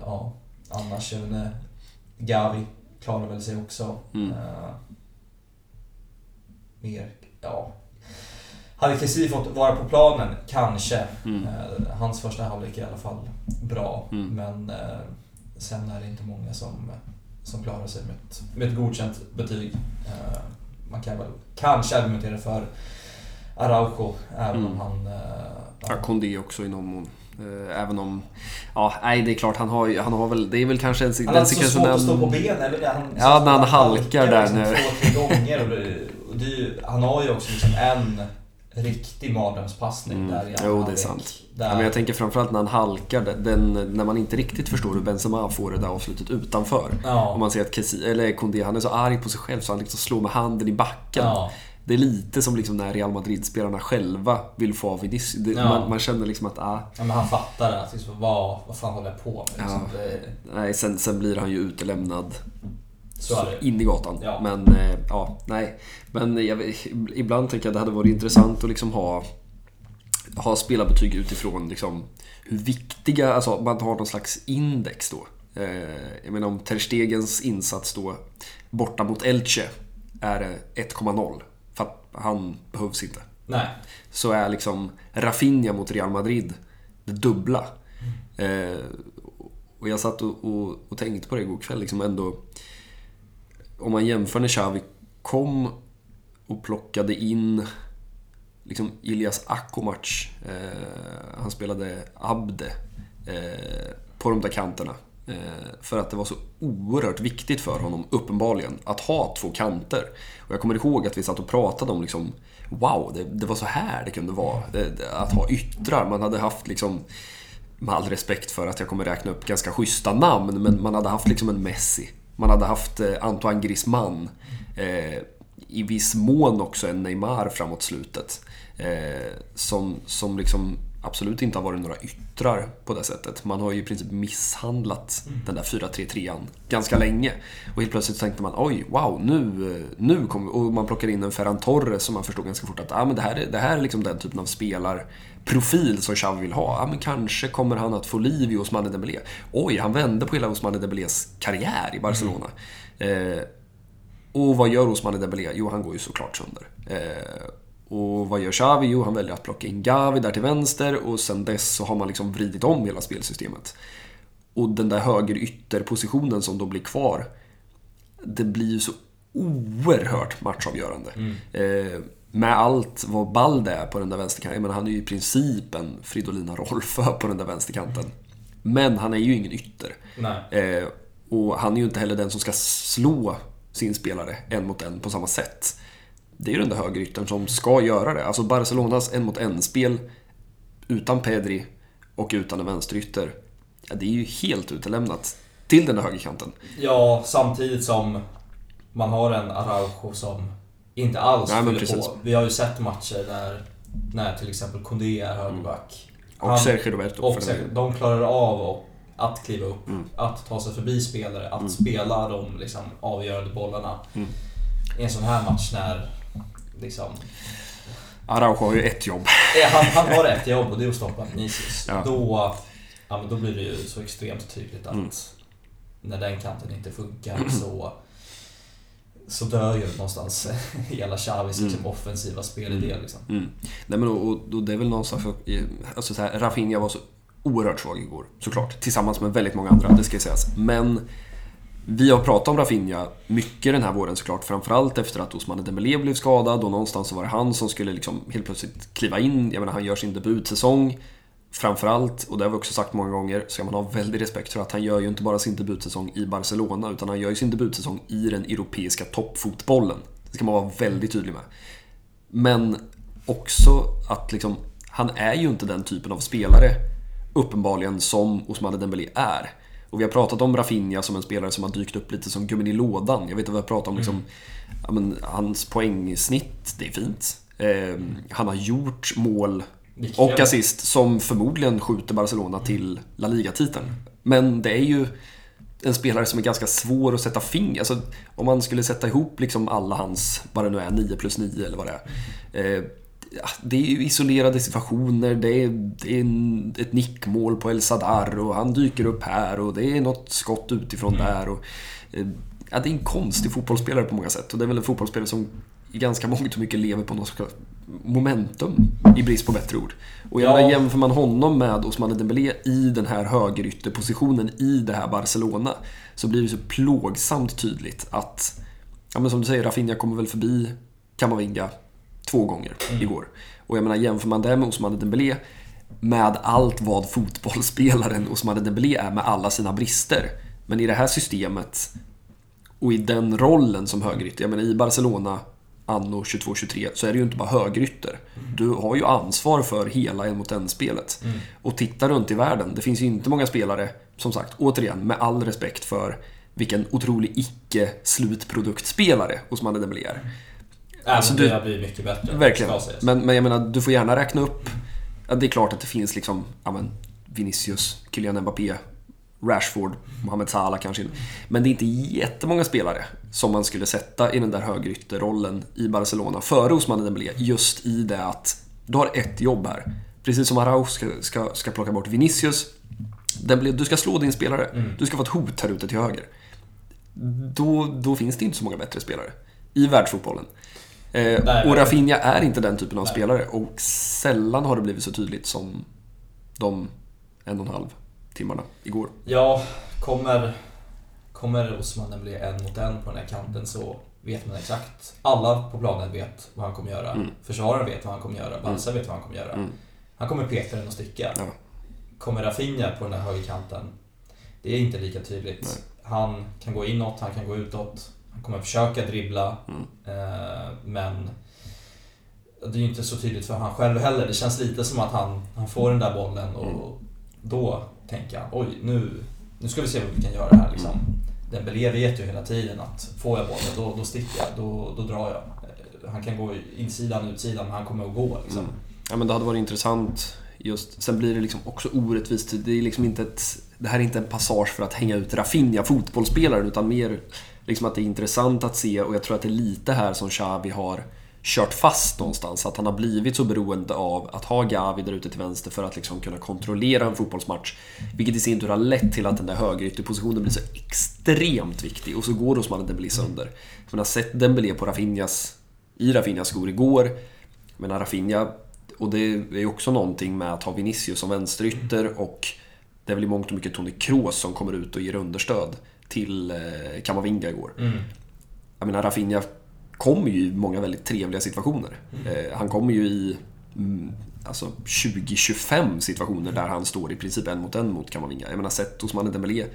ja, annars, jag vet inte, Gavi klarar väl sig också. Mm. Mer, ja. Hade Kessie fått vara på planen, kanske. Mm. Eh, Hans första halvlek är i alla fall bra. Mm. Men eh, sen är det inte många som, som klarar sig med ett, med ett godkänt betyg. Eh, Man kan väl kanske argumentera för Araujo, även Mm. om han... eh, Ja, Kondé också i någon mån. Även om... Ja, nej det är klart han har han har väl, det är väl kanske en... Han hade så svårt att stå på benen. Han, Ja, när han halkar där liksom nu. Två, tre gånger. Och det, och det han har ju också liksom en riktig mardrömspassning Mm. där i Jo, det är sant. Där, Ja, men jag tänker framförallt när han halkar, den, när man inte riktigt förstår hur Benzema får det där avslutet utanför. ja, Om man ser att Kessi, eller Kondé, han är så arg på sig själv så han liksom slår med handen i backen. ja, Det är lite som liksom när Real Madrid-spelarna själva vill få av Vinicius. Det- Ja. Man, man känner liksom att, ah, ja, men han fattar att liksom, vad, vad fan håller jag på med? Liksom, Ja. det, nej, sen, sen blir han ju utelämnad så det. in i gatan. Ja. Men, eh, ja, nej. Men jag, ibland tänker jag att det hade varit intressant att liksom ha, ha spelarbetyg utifrån liksom hur viktiga, alltså man har någon slags index då. Eh, jag menar om Ter Stegens insats då borta mot Elche är 1,0. För att han behövs inte. Nej. Så är liksom Rafinha mot Real Madrid det dubbla. Eh, och jag satt och, och, och, tänkte på det igår kväll. Liksom ändå, om man jämför när Xavi kom och plockade in liksom Ilias Akomac. Eh, han spelade Abde eh, på de där kanterna. Eh, för att det var så oerhört viktigt för honom, uppenbarligen, att ha två kanter. Och jag kommer ihåg att vi satt och pratade om liksom, wow, det, det var så här det kunde vara. Det, att ha yttrar. Man hade haft liksom, med all respekt för att jag kommer räkna upp ganska schyssta namn, men man hade haft liksom en Messi. Man hade haft eh, Antoine Griezmann. Eh, I viss mån också en Neymar framåt slutet. Eh, som, som liksom absolut inte har varit några yttrar på det sättet. Man har ju i princip misshandlat mm. den där 4-3-3an ganska länge. Och helt plötsligt tänkte man oj, wow, nu, nu kommer... Och man plockar in en Ferran Torres som man förstod ganska fort att ah, men det, här, det här är liksom den typen av spelarprofil som Xavi vill ha. Ah, men kanske kommer han att få liv i Ousmane Dembélé. Oj, han vände på hela Ousmane Dembélés karriär i Barcelona. Mm. Eh, och vad gör Ousmane Dembélé? Jo, han går ju såklart sönder. Eh, och vad gör Xavi? Jo, han väljer att plocka in Gavi där till vänster och sen dess så har man liksom vridit om hela spelsystemet. Och den där höger ytterpositionen som då blir kvar, det blir ju så oerhört matchavgörande. Mm. Eh, med allt vad Balde är på den där vänsterkanten. Men han är ju i princip en Fridolina Rolfö på den där vänsterkanten. Men han är ju ingen ytter. Eh, och han är ju inte heller den som ska slå sin spelare en mot en på samma sätt det är ju den där högeryttern som ska göra det. Alltså Barcelonas en mot en-spel utan Pedri och utan en vänsterytter, ja, det är ju helt utelämnat till den där högerkanten. Ja, samtidigt som man har en Araujo som inte alls Nej, fyller på. Vi har ju sett matcher där när till exempel Kondé är högerback. Mm. Och Sergio Roberto. Och Sergio, de klarar av att kliva upp, mm. att ta sig förbi spelare, att mm. spela de liksom, avgörande bollarna. Mm. I en sån här match när liksom... Araujo har ju ett jobb. Han, han har ett jobb och det är att stoppa Vinicius. Ja. Då, ja, men då blir det ju så extremt tydligt att mm. när den kanten inte funkar så så dör ju någonstans hela Xavis liksom, mm. offensiva spelidé. Mm. Liksom. Mm. Nej, men och, och, det är väl någonstans... Alltså så här, Rafinha var så oerhört svag igår, såklart. Tillsammans med väldigt många andra, det ska sägas. Men vi har pratat om Rafinha mycket den här våren såklart, framförallt efter att Osman Dembélé blev skadad och någonstans så var det han som skulle liksom helt plötsligt kliva in. Jag menar, han gör sin debutsäsong. Framförallt, och det har vi också sagt många gånger, ska man ha väldigt respekt för att han gör ju inte bara sin debutsäsong i Barcelona, utan han gör ju sin debutsäsong i den europeiska toppfotbollen. Det ska man vara väldigt tydlig med. Men också att liksom, han är ju inte den typen av spelare, uppenbarligen, som Osman Dembélé är. Och vi har pratat om Rafinha som en spelare som har dykt upp lite som gummin i lådan. Jag vet inte vad vi har pratat om. Liksom, mm. ja, men, hans poängsnitt, det är fint. Eh, han har gjort mål och assist som förmodligen skjuter Barcelona till La Liga-titeln. Men det är ju en spelare som är ganska svår att sätta finger... Alltså, om man skulle sätta ihop liksom alla hans, vad det nu är, 9 plus 9 eller vad det är. Eh, det är ju isolerade situationer, det är, det är ett nickmål på El Sadar och han dyker upp här och det är något skott utifrån mm. där. Och, eh, ja, det är en konstig fotbollsspelare på många sätt och det är väl en fotbollsspelare som i ganska mångt och mycket lever på något momentum, i brist på bättre ord. Och jag ja. jämför man honom med Osmane Dembélé i den här högerytterpositionen i det här Barcelona så blir det så plågsamt tydligt att, ja men som du säger, Rafinha kommer väl förbi Kamavinga två gånger mm. igår. Och jag menar, jämför man det med Ousmane Dembélé med allt vad fotbollsspelaren Ousmane Dembélé är med alla sina brister. Men i det här systemet och i den rollen som högerytter, jag menar i Barcelona anno 22-23 så är det ju inte bara högerytter. Mm. Du har ju ansvar för hela en mot en-spelet. Mm. Och titta runt i världen, det finns ju inte många spelare, som sagt, återigen, med all respekt för vilken otrolig icke-slutproduktspelare Ousmane Dembélé är. Mm. Alltså, du, det har blivit mycket bättre. Verkligen. Men, men jag menar, du får gärna räkna upp... Det är klart att det finns liksom, ja men, Vinicius, Kylian Mbappé, Rashford, Mohamed Salah kanske. Men det är inte jättemånga spelare som man skulle sätta i den där högerytterrollen i Barcelona före Ousmane Dembélé. Just i det att du har ett jobb här. Precis som Araujo ska, ska, ska plocka bort Vinicius Dembélé, du ska slå din spelare. Du ska vara ett hot här ute till höger. Då, då finns det inte så många bättre spelare i världsfotbollen. Eh, Nej, och Rafinha är inte den typen av spelare och sällan har det blivit så tydligt som de en och en halv timmarna igår. Ja, kommer, kommer Osman bli en mot en på den här kanten så vet man exakt. Alla på planen vet vad han kommer göra. Mm. Försvararen vet vad han kommer göra. Barca vet vad han kommer göra. Mm. Han kommer peta den och sticka. Ja. Kommer Rafinha på den där högerkanten, det är inte lika tydligt. Han kan gå inåt, han kan gå utåt. Han kommer försöka dribbla. Mm. Eh, men det är ju inte så tydligt för han själv heller. Det känns lite som att han, han får den där bollen och Mm. då tänker han oj, nu, nu ska vi se vad vi kan göra här liksom. Den Dembélé vet ju hela tiden att får jag bollen då, då sticker jag, då, då drar jag. Eh, han kan gå insidan, utsidan, men han kommer att gå liksom. Mm. Ja, men det hade varit intressant just. Sen blir det liksom också orättvist. Det, är liksom inte ett, det här är inte en passage för att hänga ut Rafinha, fotbollsspelaren, utan mer liksom att det är intressant att se och jag tror att det är lite här som Xavi har kört fast någonstans. Att han har blivit så beroende av att ha Gavi där ute till vänster för att liksom kunna kontrollera en fotbollsmatch. Vilket i sin tur har lett till att den där högerytterpositionen blir så extremt viktig och så går Osman Dembélé sönder. Man har sett Dembélé på Rafinhas, i Rafinhas skor igår. Men Rafinha, och det är ju också någonting med att ha Vinicius som vänsterytter och det är väl i mångt och mycket Toni Kroos som kommer ut och ger understöd till eh, Kamavinga igår. Mm. Jag menar, Rafinha kommer ju i många väldigt trevliga situationer. Eh, han kommer ju i mm, alltså 20-25 situationer där han står i princip en mot en mot Kamavinga. Jag menar, sett Ousmane Dembélé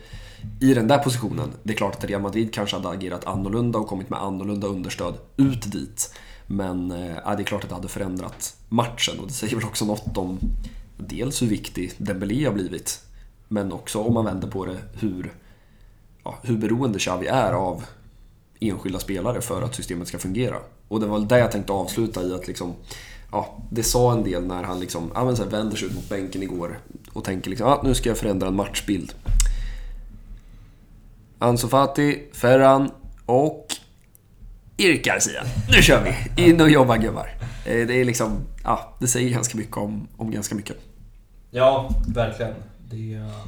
i den där positionen. Det är klart att Real Madrid kanske hade agerat annorlunda och kommit med annorlunda understöd ut dit. Men eh, det är klart att det hade förändrat matchen och det säger väl också något om dels hur viktig Dembélé har blivit men också om man vänder på det hur, ja, hur beroende Xavi är av enskilda spelare för att systemet ska fungera. Och det var väl det jag tänkte avsluta i att liksom, ja, det sa en del när han liksom, ja, men så här, vänder sig ut mot bänken igår och tänker liksom, ja, nu ska jag förändra en matchbild. Ansu Fati, Ferran och Erik Garcia. Nu kör vi! In och jobba gubbar. Eh, det är liksom, ja, det säger ganska mycket om, om ganska mycket. Ja, verkligen. Det, eh,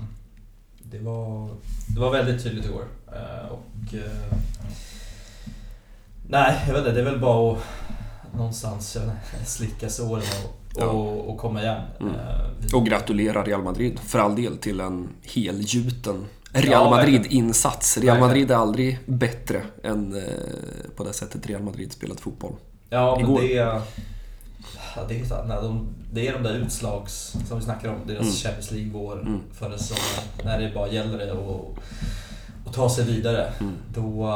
det, var, det var väldigt tydligt igår. Eh, och eh, Nej, jag vet inte. Det är väl bara att någonstans inte, slicka såren och, Ja. och, och komma igen. Mm. Eh, Och gratulera Real Madrid, för all del, till en helgjuten Real. Madrid-insats. Real. Madrid är aldrig bättre än eh, på det sättet Real Madrid spelat fotboll. Ja, men Igår. det är... Det, är nej, de, det är de där utslags, som vi snackar om, deras Mm. Champions League-år Mm. förra säsongen. När det bara gäller det att ta sig vidare. Mm. Då...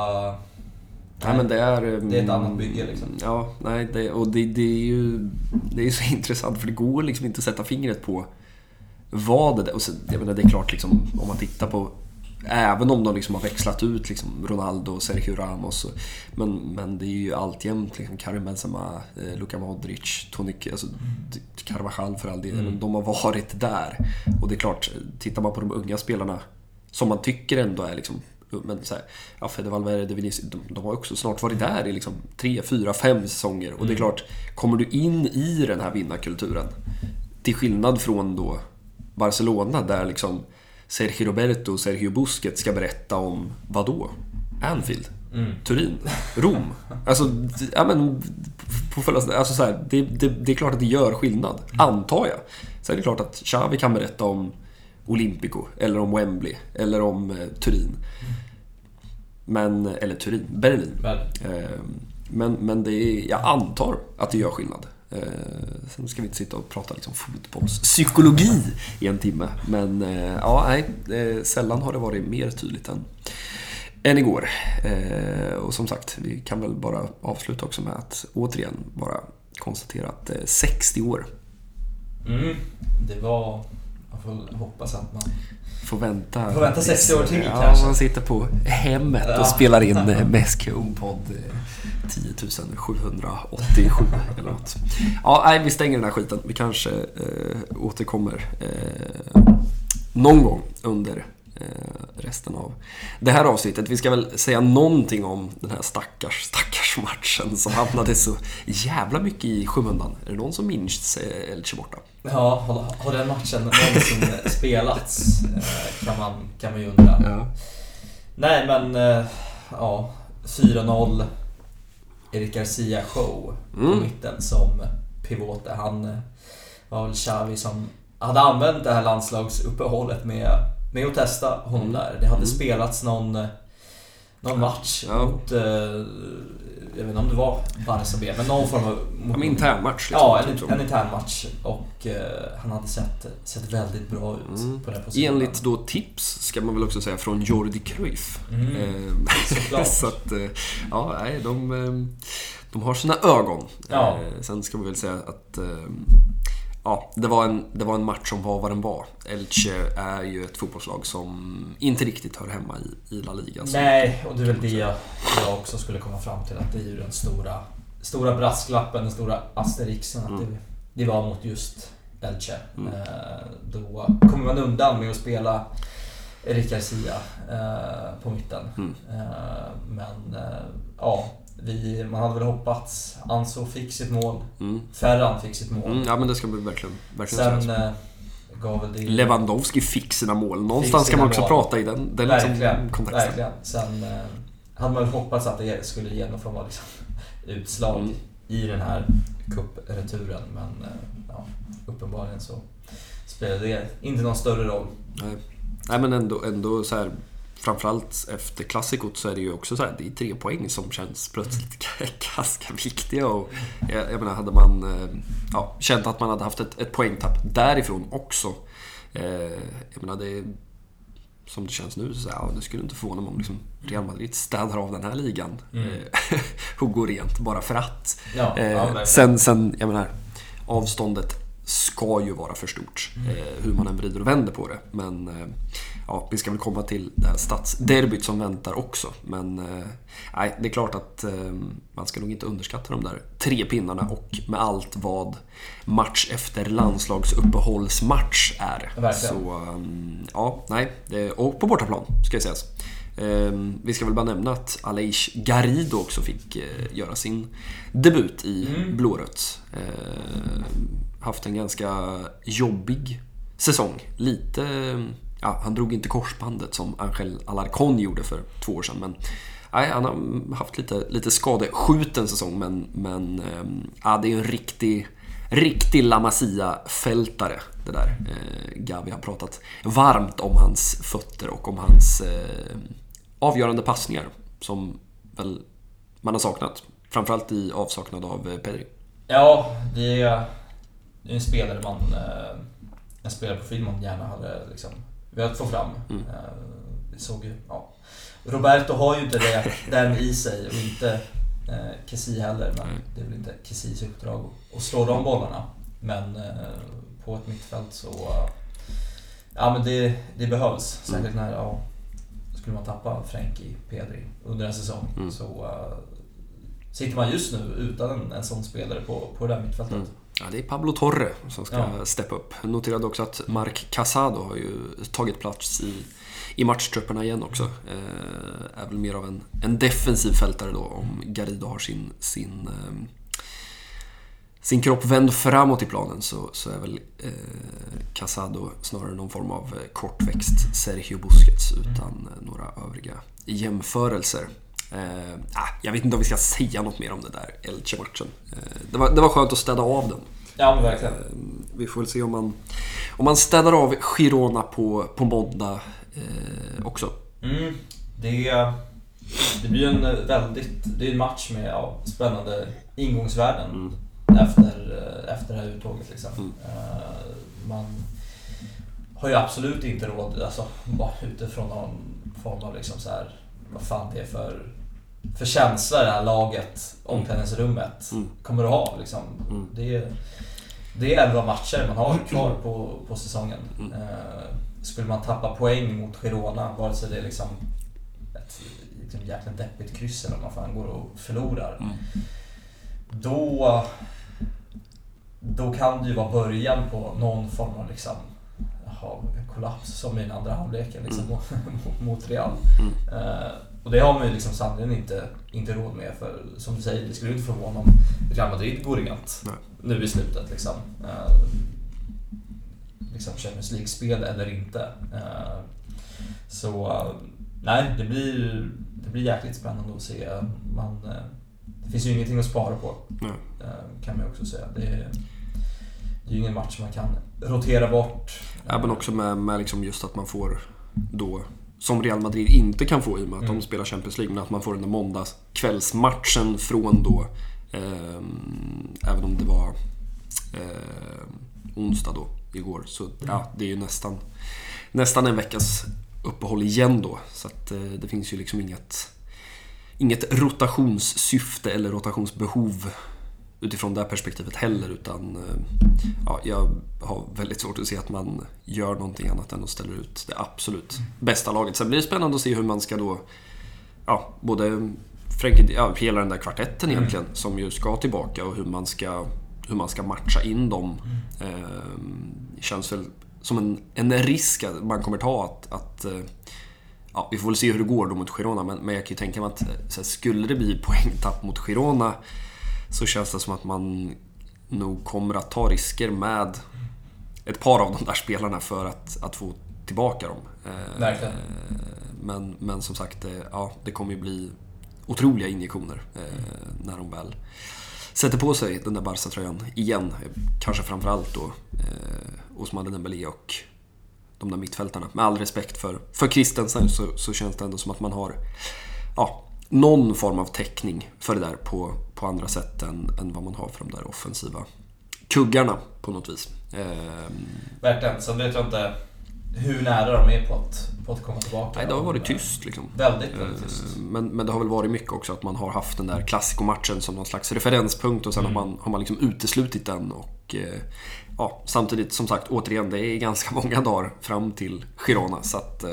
Nej, men det är... mm, Det är ett annat bygge, liksom. Ja, nej, det, och det, det är ju det är så intressant för det går liksom inte att sätta fingret på vad det är. Och så, jag menar, det är klart liksom, om man tittar på Även om de liksom har växlat ut liksom Ronaldo och Sergio Ramos. och- Men, men det är ju alltjämt liksom Karim Benzema, eh, Luka Modric, Toni alltså, t- Carvajal för all del. Mm. De har varit där. Och det är klart, tittar man på de unga spelarna som man tycker ändå är liksom men så här, ja, Fede Valverde, Vinicius, de, de har också snart varit där i liksom tre, fyra, fem säsonger. Och det är klart, kommer du in i den här vinnarkulturen, till skillnad från då Barcelona där liksom Sergio Roberto och Sergio Busquets ska berätta om vad då? Anfield? Mm. Turin? Rom? Alltså, ja men... På alltså så här, det, det, det är klart att det gör skillnad, antar jag. Sen är det klart att Xavi kan berätta om Olympico, eller om Wembley, eller om eh, Turin. Men, eller Turin, Berlin. Men, Eh, Men, men det är, jag antar att det gör skillnad. Eh, Sen ska vi inte sitta och prata liksom fotbollspsykologi i en timme. Men eh, ja, nej. eh, Sällan har det varit mer tydligt än, än igår. Eh, Och som sagt, vi kan väl bara avsluta också med att återigen bara konstatera att eh, 60 år mm, det var... Man får hoppas att man... får vänta. Får vänta 60 år till, ja, kanske. man sitter på hemmet Ja. och spelar in eh, Mesk Home-podd eh, 10 787 eller något. Ja, nej, vi stänger den här skiten. Vi kanske eh, återkommer eh, någon gång under eh, resten av det här avsnittet. Vi ska väl säga någonting om den här stackars, stackars matchen som hamnade så jävla mycket i skymundan. Är det någon som minns eh, Elche borta? Ja, har, har den matchen någonsin spelats? Eh, kan man, kan man ju undra. Ja. Nej men, eh, ja. 4-0. Erik Garcia show på Mm. mitten som pivot. Han eh, var väl Xavi som hade använt det här landslagsuppehållet med, med att testa honom där. Det hade Mm. spelats någon, någon match Ja. mot, eh, jag vet inte om det var Barca B, men någon form av... Mot, Ja, men internmatch. Ja, liksom, en, en internmatch. Och eh, han hade sett, sett väldigt bra ut Mm. på den positionen. Enligt då tips, ska man väl också säga, från Jordi Cruyff. Mm. Eh, så att, eh, ja, nej, de, eh, de har sina ögon. Ja. Eh, Sen ska vi väl säga att eh, ja, det, var en, det var en match som var vad den var. Elche är ju ett fotbollslag som inte riktigt hör hemma i, i La Liga. Nej, och det är väl det jag, jag också skulle komma fram till. Att det är ju den stora, stora brasklappen, den stora asterixen. Att Mm. det, det var mot just Elche. Mm. Eh, då kommer man undan med att spela Erik Garcia eh, på mitten. Mm. Eh, men ja, vi, man hade väl hoppats. Anso fick sitt mål. Mm. Ferran fick sitt mål. Mm, ja, men det ska vi verkligen, verkligen Sen eh, gav det... Lewandowski fick sina mål. Någonstans Fick ska man sina också mål. prata i den, den liksom Verkligen, kontexten. verkligen. Sen eh, hade man väl hoppats att det skulle ge någon form av liksom, utslag Mm. i den här cupreturen. Men eh, ja, uppenbarligen så spelade det inte någon större roll. Nej. Nej men ändå, ändå så här Framförallt efter klassikot så är det ju också så här, det är tre poäng som känns plötsligt ganska viktiga. Och jag, jag menar, hade man eh, ja, känt att man hade haft ett, ett poängtapp därifrån också. Eh, jag menar, det som det känns nu, så ja, det skulle inte förvåna mig om liksom Real Madrid städar av den här ligan. Mm. Eh, och går rent bara för att. Ja, ja, sen, sen, jag menar, avståndet ska ju vara för stort. Mm. Hur man än vrider och vänder på det. Men ja, vi ska väl komma till det här stadsderbyt som väntar också. Men eh, det är klart att eh, man ska nog inte underskatta de där tre pinnarna och med allt vad match efter landslagsuppehållsmatch är. Verkligen. Så um, ja, nej. Och på bortaplan, ska jag sägas. Ehm, Vi ska väl bara nämna att Aleix Garrido också fick eh, göra sin debut i Mm. blårött. Haft en ganska jobbig säsong. Lite... Ja, han drog inte korsbandet som Angel Alarcon gjorde för två år sedan. Men nej, han har haft lite, lite skadeskjuten säsong. Men, men ehm, ja, det är ju en riktig, riktig La Masia-fältare det där. Eh, Gavi har pratat varmt om hans fötter och om hans eh, avgörande passningar. Som väl man har saknat. Framförallt i avsaknad av eh, Pedri. Ja, det är, det är en spelare man... eh, En spelarprofil man gärna hade liksom velat få fram. Mm. Eh, Vi såg ju... Ja. Roberto har ju inte det, den i sig och inte eh, Kessie heller. Men Nej. det är väl inte Kessies uppdrag att- slå de bollarna. Men eh, på ett mittfält så... Ja men det, det behövs. Mm. Särskilt när... Ja, skulle man tappa Frenkie Pedri under en säsong Mm. så eh, sitter man just nu utan en, en sån spelare på, på det där mittfältet. Mm. Ja, det är Pablo Torre som ska Ja. steppa upp. Jag noterade också att Mark Casado har ju tagit plats i, i matchtrupperna igen också. Eh, är väl mer av en, en defensiv fältare då om Garrido har sin, sin, eh, sin kropp vänd framåt i planen så, så är väl eh, Casado snarare någon form av eh, kortväxt Sergio Busquets utan eh, några övriga jämförelser. Eh, ah, jag vet inte om vi ska säga något mer om det där Elche-matchen. Eh, det, var, det var skönt att städa av den. Ja men verkligen. Eh, Vi får väl se om man, om man städar av Girona på, på måndag eh, också. Mm, det, det blir en väldigt... Det är en match med ja, spännande ingångsvärden Mm. efter, eh, efter det här uttåget. Liksom. Mm. Eh, Man har ju absolut inte råd, alltså, bara utifrån någon form av liksom så här, vad fan det är för, för känsla det här laget, omklädningsrummet, Mm. kommer att ha. Liksom. Mm. Det, är, det är 11 matcher man har kvar på, på säsongen. Mm. Eh, skulle man tappa poäng mot Girona, vare sig det är liksom ett liksom jäkla deppigt kryss eller om man fan går och förlorar. Mm. Då, då kan det ju vara början på någon form av liksom, ja, ha en kollaps som i den andra halvleken liksom, Mm. mot- mot Real. Mm. Eh, och det har man ju liksom sannerligen inte, inte råd med för som du säger, det skulle ju inte förvåna om Real Madrid går rent nu i slutet. Liksom. Eh, liksom Champions League-spel eller inte. Eh, så eh, nej, det blir, det blir jäkligt spännande att se. Man, eh, det finns ju ingenting att spara på Nej. eh, kan man ju också säga. Det är, det är ju ingen match man kan rotera bort. Ja, men också med, med liksom just att man får då, som Real Madrid inte kan få i och med att Mm. de spelar Champions League, men att man får den där måndagskvällsmatchen från då, ehm, även om det var eh, onsdag då, igår. Så ja, det är ju nästan, nästan en veckas uppehåll igen då. Så att eh, det finns ju liksom inget, inget rotationssyfte eller rotationsbehov utifrån det här perspektivet heller. Utan eh, ja, jag har väldigt svårt att se att man gör någonting annat än att ställa ut det absolut bästa laget. Sen blir det spännande att se hur man ska då, ja, både Frenkie, ja, hela den där kvartetten egentligen, som ju ska tillbaka och hur man ska, hur man ska matcha in dem. Eh, känns väl som en, en risk att man kommer ta att, att eh, Ja, vi får väl se hur det går då mot Girona, men, men jag kan ju tänka mig att så här, skulle det bli poängtapp mot Girona så känns det som att man nog kommer att ta risker med ett par av de där spelarna för att, att få tillbaka dem. Eh, Verkligen. Men, men som sagt, eh, ja, det kommer ju bli otroliga injektioner eh, när de väl sätter på sig den där Barca-tröjan igen. Kanske framförallt då eh, Osman Dembélé och de där mittfältarna. Med all respekt för, för Christensen så, så känns det ändå som att man har ja, någon form av täckning för det där på, på andra sätt än, än vad man har för de där offensiva kuggarna på något vis. Eh, Verkligen. Sen vet jag inte hur nära de är på att, på att komma tillbaka. nej, det har varit tyst liksom. Väldigt, väldigt tyst. Eh, Men, men det har väl varit mycket också att man har haft den där klassikomatchen som någon slags referenspunkt och sen Mm. har man, har man liksom uteslutit den. Och, eh, ja, samtidigt, som sagt, återigen, det är ganska många dagar fram till Girona. Så att, eh,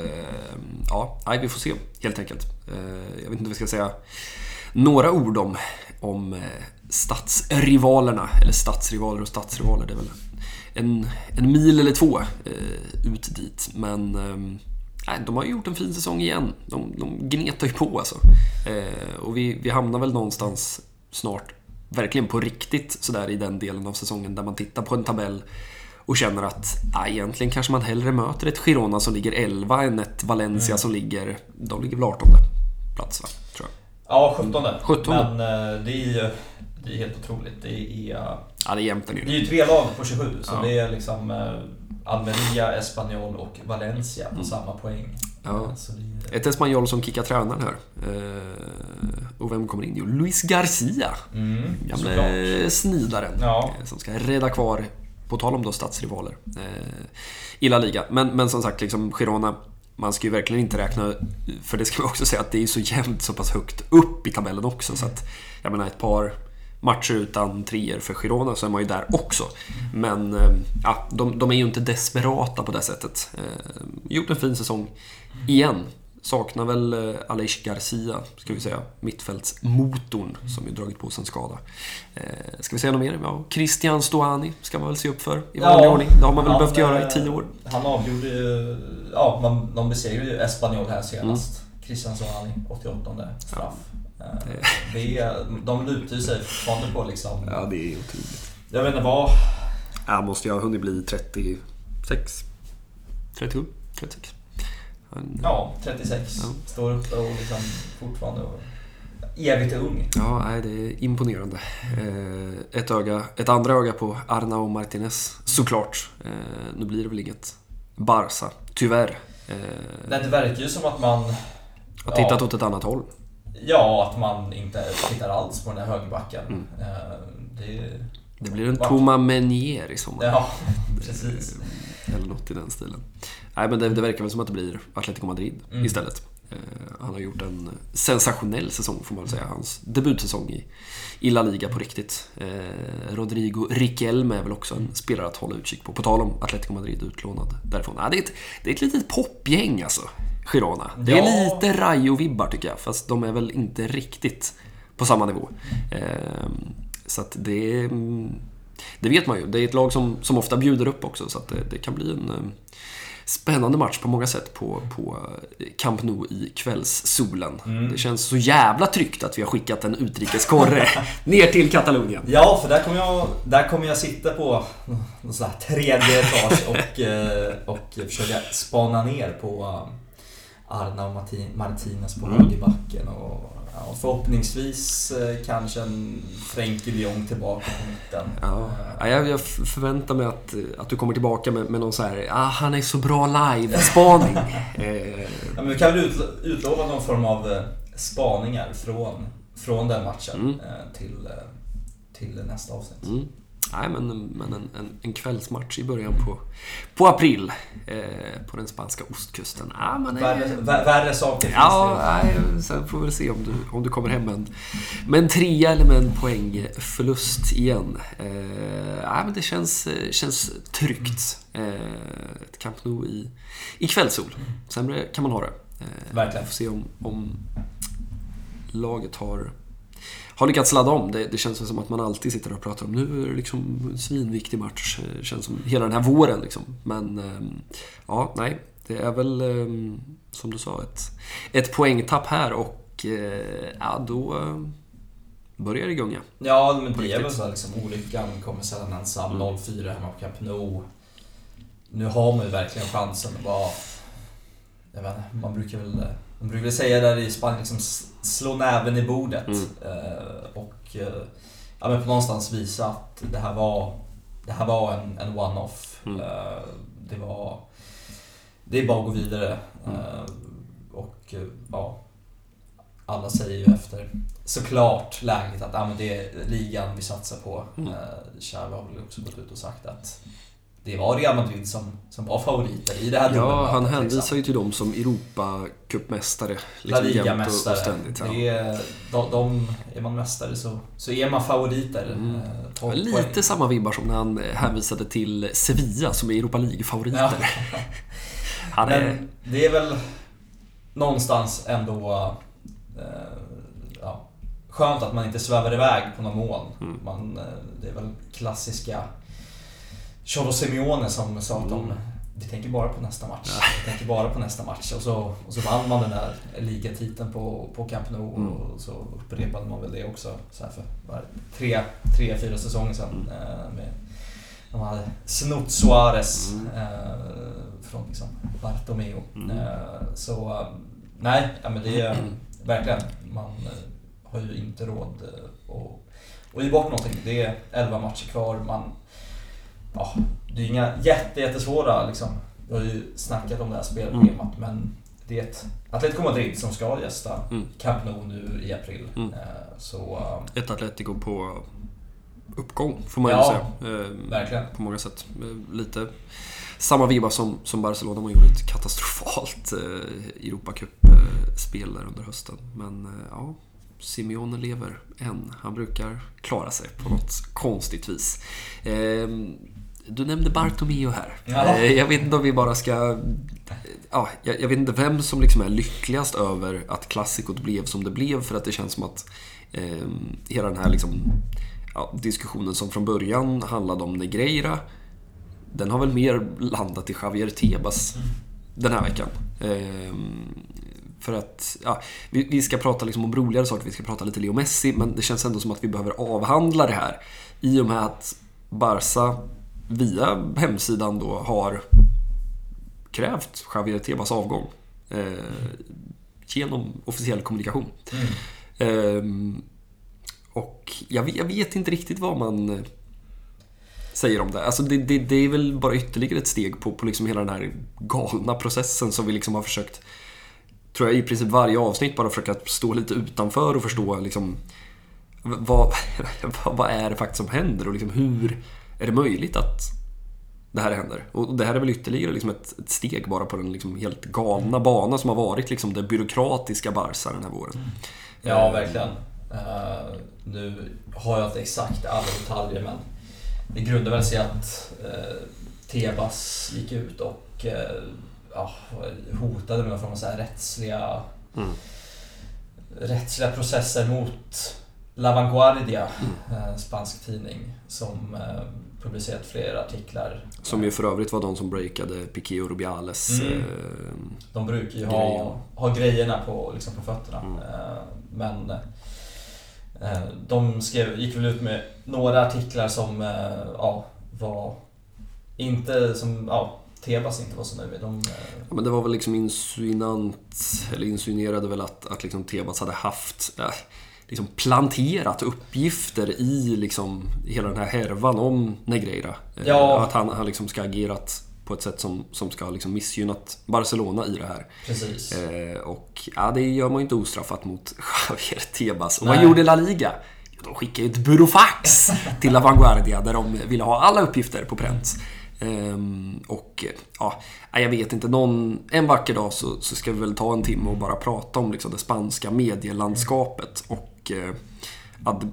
ja, nej, vi får se helt enkelt. Eh, Jag vet inte om vi ska säga några ord om, om eh, stadsrivalerna. Eller stadsrivaler och stadsrivaler, det är väl en, en mil eller två eh, ut dit. Men ehm, nej, de har ju gjort en fin säsong igen. De, de gnetar ju på alltså. Eh, och vi, vi hamnar väl någonstans snart, verkligen på riktigt, sådär i den delen av säsongen där man tittar på en tabell och känner att ah, egentligen kanske man hellre möter ett Girona som ligger 11 än ett Valencia som ligger, de ligger väl 18 plats va? Tror jag. Ja, 17. 17. Men eh, det är ju det är helt otroligt. Det är, eh, Ja, det är jämnt det är ju tre lag på 27, så Ja. det är liksom eh, Almeria, Espanyol och Valencia på Mm. samma poäng. Ja. Är, Ett Espanyol som kickar tränaren här. Och vem kommer in? Jo, Luis Garcia. mm, Gamle såklart. snidaren. Ja. Som ska rädda kvar, på tal om då stadsrivaler, i La Liga. Men, men som sagt, liksom Girona, man ska ju verkligen inte räkna, för det ska man också säga att det är så jämnt så pass högt upp i tabellen också. Så att, jag menar ett par matcher utan treor för Girona så är man ju där också. Men eh, ja, de, de är ju inte desperata på det sättet. Eh, gjort en fin säsong igen. Saknar väl eh, Aleix Garcia, ska vi säga. Mittfältsmotorn som ju dragit på sig en skada. Eh, ska vi säga något mer? Ja, Christian Stoani ska man väl se upp för i vanlig ordning. Det har man väl han, behövt göra eh, i tio år. Han avgjorde ju... Ja, man, de besegrade ju Espanyol här senast. Mm. Christian Solani, 88 straff. Eh, Det är, de lutar ju sig fortfarande på liksom... det är otroligt. Jag vet inte vad... Ja, måste jag ha hunnit bli 36? 37? 36? Han- Ja, 36. Ja. Står uppe och liksom fortfarande och evigt ung. Ja, nej, det är imponerande. Eh, ett, öga, ett andra öga på Arnau Martinez, såklart. Eh, nu blir det väl inget Barca, tyvärr. Eh, Nej, det verkar ju som att man... har tittat ja. åt ett annat håll. Ja, att man inte tittar alls på den här högerbacken. Mm. Det... Det blir en? Thomas Meunier i sommar. Ja, precis. Eller något i den stilen. Nej, men det, det verkar väl som att det blir Atletico Madrid Mm. istället. Eh, han har gjort en sensationell säsong får man väl säga. Hans debutsäsong i, i La Liga på riktigt. Eh, Rodrigo Riquelme är väl också en spelare att hålla utkik på. På tal om Atletico Madrid utlånad därifrån. Ja, det, är ett, det är ett litet popgäng alltså, Girona. Det är Ja. lite Rayo-vibbar tycker jag, fast de är väl inte riktigt på samma nivå. Eh, så att det mm, det vet man ju. Det är ett lag som, som ofta bjuder upp också så att det, det kan bli en eh, spännande match på många sätt på, på Camp Nou i kvällssolen. Mm. Det känns så jävla tryggt att vi har skickat en utrikeskorre ner till Katalonien. Ja, för där kommer jag, där kommer jag sitta på någon sån här tredje etage och, eh, och försöka spana ner på eh, Arna och Martin, Martinez på Mm. högerbacken. Och, ja, förhoppningsvis eh, kanske en Frenkie de Jong tillbaka på mitten. Ja, Ja, jag, jag förväntar mig att, att du kommer tillbaka med, med någon så här, ah, han är så bra live-spaning. eh, Ja, men vi kan väl utlo- utlova någon form av eh, spaningar från, från den matchen Mm. eh, till, till nästa avsnitt. mm. Nej, men, men en, en, en kvällsmatch i början på, på april eh, på den spanska ostkusten. Ah, är, Värre, vä- värre saker finns Ja, det ju. nej, sen får vi väl se om du, om du kommer hem med en, med en trea eller med en poängförlust igen. Eh, nej, men det känns, eh, känns tryggt. Eh, ett Camp Nou i, i kvällssol. Sämre kan man ha det. Eh, Verkligen. Får se om, om laget har, har lyckats ladda om. Det, det känns som att man alltid sitter och pratar om nu är det liksom en svinviktig match. Det känns som hela den här våren liksom. Men ehm, ja, nej. Det är väl ehm, som du sa ett, ett poängtapp här och eh, ja, då eh, börjar det gunga. Ja, men det är väl så liksom, olyckan kommer sällan ensam. Mm. 0-4 hemma på Camp Nou. Nu har man ju verkligen chansen att bara... Jag vet inte, man brukar väl... Man brukar väl säga där i Spanien, liksom slå näven i bordet. Mm. Eh, och eh, ja, men på någonstans visa att det här var, det här var en, en one-off. Mm. Eh, det var... Det är bara att gå vidare. Mm. Eh, och eh, ja, alla säger ju efter såklart läget att ah, men det är ligan vi satsar på. Mm. Mm. Xavi har väl också gått ut och sagt att det var Real Madrid som, som var favoriter i det här Ja, han liksom. hänvisar ju till dem som Europacupmästare. La Liksom och Liga-mästare. ständigt. Ja. Är, de, de, är man mästare så, så är man favoriter. Mm. Eh, 12 Lite samma vibbar som när han eh, hänvisade till Sevilla som är Europa League-favoriter. Ja. Han är... Men det är väl någonstans ändå eh, ja, skönt att man inte svävar iväg på några mål. Mm. Man, eh, det är väl klassiska Cholo Simeone som sa att de, Mm. vi tänker bara på nästa match. Vi tänker bara på nästa match. Och så, och så vann man den där ligatiteln på, på Camp Nou Mm. och så upprepade man väl det också så för det, tre, tre, fyra säsonger sedan. Mm. Eh, med, de hade snott Suarez Mm. eh, från liksom Bartomeu. Mm. Eh, så eh, nej, ja, men det är verkligen, man eh, har ju inte råd att, att ge bort någonting. Det är 11 matcher kvar. Man, ja, det är inga jätte, jättesvåra liksom. Vi har ju snackat om det här spelschemat men det är ett Atletico Madrid som ska gästa Mm. Camp Nou nu i april. Mm. Eh, Så eh, Ett Atletico på uppgång, får man ju Ja, säga. Eh, verkligen. På många sätt. Lite samma vibbar som, som Barcelona. Man gjorde ett katastrofalt eh, Europacup-spel där under hösten. Men eh, ja, Simeone lever än. Han brukar klara sig på något konstigt vis. Eh, du nämnde Bartomeu här. Ja. Eh, jag vet inte om vi bara ska... Ja, jag, jag vet inte vem som liksom är lyckligast över att klassikot blev som det blev för att det känns som att eh, hela den här liksom, ja, diskussionen som från början handlade om Negreira den har väl mer landat i Javier Tebas den här veckan. Ehm, för att, ja, vi, vi ska prata liksom om roligare saker, vi ska prata lite Leo Messi, men det känns ändå som att vi behöver avhandla det här. I och med att Barca via hemsidan då har krävt Javier Tebas avgång. Eh, genom officiell kommunikation. mm. Ehm, och jag vet, jag vet inte riktigt vad man eh, säger om det. Alltså det, det, det är väl bara ytterligare ett steg på, på liksom hela den här galna processen som vi liksom har försökt, tror jag, i princip varje avsnitt bara försöka stå lite utanför och förstå liksom vad, vad, vad är det faktiskt som händer och liksom hur är det möjligt att det här händer? Och det här är väl ytterligare liksom ett, ett steg bara på den liksom helt galna bana som har varit liksom det byråkratiska Barca den här våren. Ja, Eh, verkligen. Eh, nu har jag inte exakt alla detaljer men det grundar väl sig att uh, Tebas gick ut och ja, hotade med någon form av så här rättsliga, Mm. rättsliga processer mot La Vanguardia, Mm. spansk tidning, som publicerat flera artiklar. Som ju för övrigt var de som breakade Piqué och Rubiales. Mm. Eh, De brukar ju ha, ha grejerna på, liksom på fötterna. Mm. Eh, Men eh, de skrev, gick väl ut med några artiklar som ja, var inte som, ja, Tebas inte var så nöjd med. De, Ja, men det var väl liksom insinuant, eller insinuerade väl att, att liksom Tebas hade haft, äh, liksom planterat uppgifter i liksom hela den här härvan om Negreira. Eh, Ja. Att han, han liksom ska agerat på ett sätt som, som ska ha liksom missgynnat Barcelona i det här. precis. Eh, och ja, det gör man ju inte ostraffat mot Javier Tebas. Och Nej. vad gjorde La Liga? Jo, de skickade ju ett burofax till La Vanguardia där de ville ha alla uppgifter på pränt. Ehm, och ja, jag vet inte, någon, en vacker dag så, så ska vi väl ta en timme och bara prata om liksom, det spanska medielandskapet. Och eh,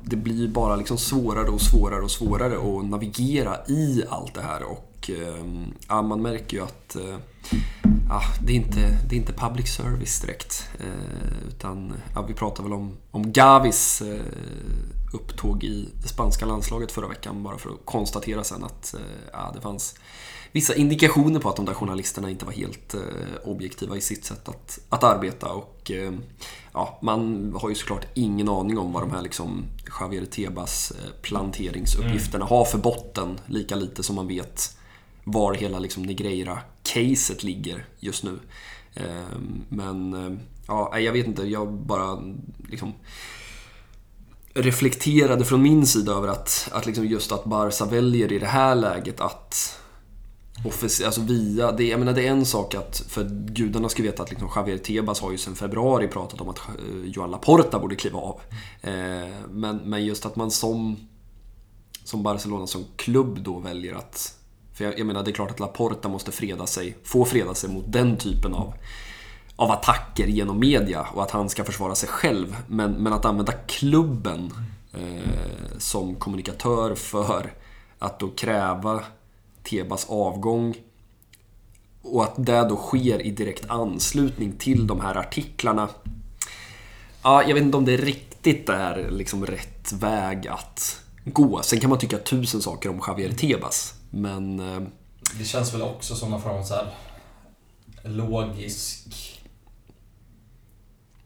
det, blir bara liksom svårare och svårare och svårare att navigera i allt det här. Och eh, ja, man märker ju att eh, ja, det, är inte, det är inte public service direkt. Eh, utan ja, vi pratar väl om, om Gavis upptåg i det spanska landslaget förra veckan. Bara för att konstatera sen att ja, det fanns vissa indikationer på att de där journalisterna inte var helt eh, objektiva i sitt sätt att, att arbeta. Och eh, ja, Man har ju såklart ingen aning om vad de här liksom Javier Tebas eh, planteringsuppgifterna har för botten. Lika lite som man vet var hela liksom Negreira-caset ligger just nu. Men ja, jag vet inte, jag bara liksom reflekterade från min sida över att, att liksom just att Barca väljer i det här läget att offic- alltså via, det, jag menar det är en sak att, för gudarna ska veta att liksom Javier Tebas har ju sedan februari pratat om att eh, Joan Laporta borde kliva av. Eh, men, men just att man som, som Barcelona som klubb då väljer att för jag, jag menar, det är klart att Laporta måste freda sig, få freda sig mot den typen av, av attacker genom media och att han ska försvara sig själv. Men, men att använda klubben eh, som kommunikatör för att då kräva Tebas avgång och att det då sker i direkt anslutning till de här artiklarna. Ja, jag vet inte om det riktigt är liksom rätt väg att gå. Sen kan man tycka tusen saker om Javier Tebas. Men eh, Det känns väl också som någon form av så här logisk...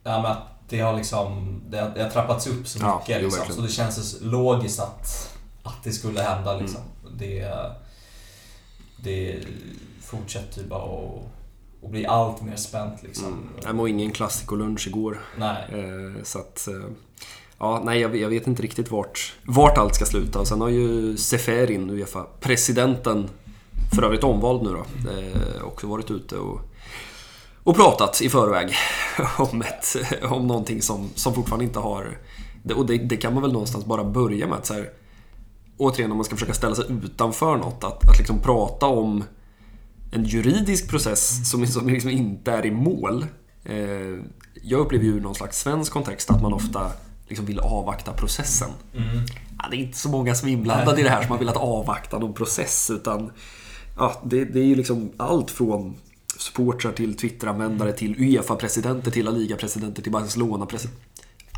Ja, men att det har liksom... Det har, det har trappats upp så Ja, mycket jo, liksom. Så det känns logiskt att, att det skulle hända Mm. liksom. Det, det fortsätter bara att, att bli allt mer spänt liksom. mm, jag var ingen klassikolunch igår. Nej. Eh, så att... Eh, ja, nej, jag, jag vet inte riktigt vart, vart allt ska sluta. Och sen har ju Seferin, Uefa-presidenten, för övrigt omvald nu då, eh, också varit ute och, och pratat i förväg om, ett, om någonting som, som fortfarande inte har... Och det, det kan man väl någonstans bara börja med att så här, återigen om man ska försöka ställa sig utanför något, att, att liksom prata om en juridisk process som, som liksom inte är i mål. Eh, jag upplever ju någon slags svensk kontext att man ofta liksom vill avvakta processen. Mm. Ja, det är inte så många som är inblandade i det här som har velat avvakta någon process utan ja, det, det är ju liksom allt från supportrar till Twitteranvändare till Uefa-presidenter till La Liga-presidenter till Barcelona-presidenter.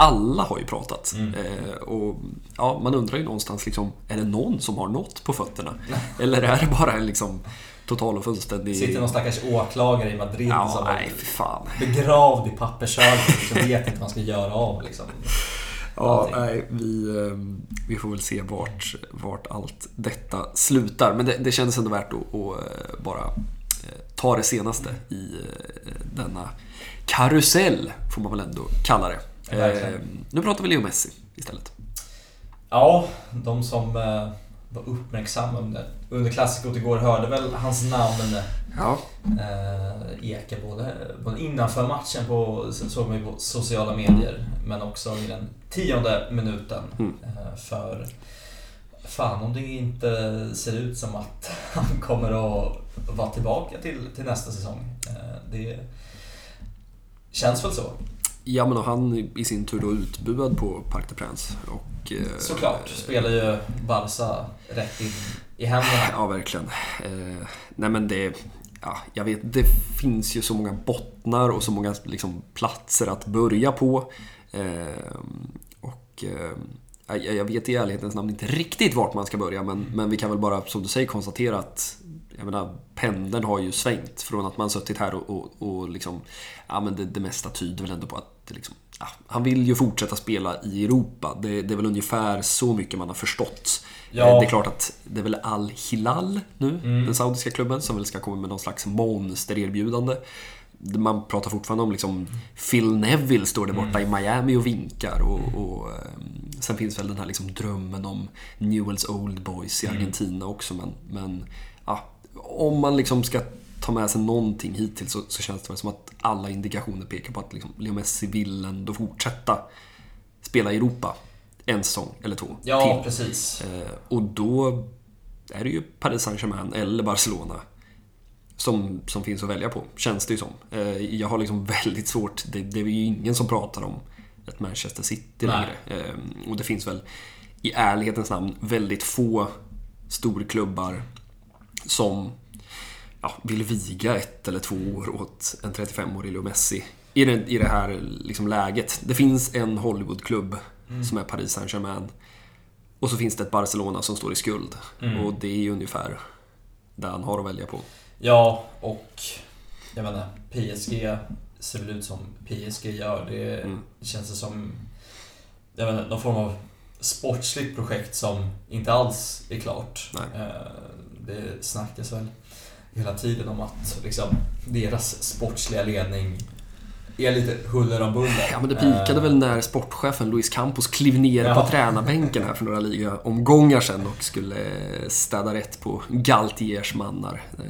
Alla har ju pratat. Eh, och ja, Man undrar ju någonstans, liksom, är det någon som har något på fötterna? Eller är det bara en liksom, total och fullständig... Sitter någon stackars åklagare i Madrid Ja, som nej, fan. begravd i pappershögen liksom vet inte vad man ska göra av liksom. Ja, nej, vi, eh, vi får väl se vart, vart allt detta slutar. Men det, det kändes ändå värt att, att eh, bara eh, ta det senaste i eh, denna karusell, får man väl ändå kalla det. Eh, Nu pratar vi Leo Messi istället. Ja, de som eh, var uppmärksamma under, under klassikot igår hörde väl hans namn Ja, eh, eka både, både innanför matchen på, såg man ju på sociala medier, men också i den tionde minuten. Mm. Eh, för fan om det inte ser ut som att han kommer att vara tillbaka till, till nästa säsong. Eh, det känns väl så. Ja men och han i sin tur då utbuad på Parc des Princes. Och, eh, Såklart spelar ju Barca rätt in i händerna. Ja, verkligen. Eh, nej men det... Ja, jag vet, det finns ju så många bottnar och så många liksom, platser att börja på. Eh, och eh, jag, jag vet i ärlighetens namn inte riktigt vart man ska börja men, men vi kan väl bara, som du säger, konstatera att jag menar, pendeln har ju svängt från att man suttit här och, och, och liksom, ja men det, det mesta tyder väl ändå på att liksom, ja, han vill ju fortsätta spela i Europa. Det, det, är väl ungefär så mycket man har förstått. Ja. Eh, Det är klart att det är väl Al-Hilal nu, den saudiska klubben, som väl ska komma med någon slags monstererbjudande. Man pratar fortfarande om liksom Phil Neville står där borta i Miami och vinkar. Och, och, ehm, sen finns väl den här liksom drömmen om Newells Old Boys i Argentina också. Men, men ja, om man liksom ska ta med sig någonting hittills så, så känns det som att alla indikationer pekar på att liksom Leo Messi vill ändå fortsätta spela i Europa en säsong eller två Ja, till. precis. Eh, och då är det ju Paris Saint-Germain eller Barcelona som, som finns att välja på, känns det ju som. Eh, jag har liksom väldigt svårt, det, det är ju ingen som pratar om ett Manchester City Nej. längre. Eh, och det finns väl i ärlighetens namn väldigt få storklubbar som ja, vill viga ett eller två år åt en 35-årig Leo Messi i det, i det här liksom läget. Det finns en Hollywoodklubb som är Paris Saint-Germain. Och så finns det ett Barcelona som står i skuld. Och det är ju ungefär där han har att välja på. Ja, och jag menar, PSG ser väl ut som PSG gör. Det Mm. känns det som jag menar, någon form av sportsligt projekt som inte alls är klart. Nej. Eh, Det snackas väl hela tiden om att liksom, deras sportsliga ledning är lite huller om buller. Ja, men det pikade Eh, väl när sportchefen Luis Campos klev ner Ja. på tränarbänken här för några ligaomgångar sedan och skulle städa rätt på Galtiers mannar. Eh,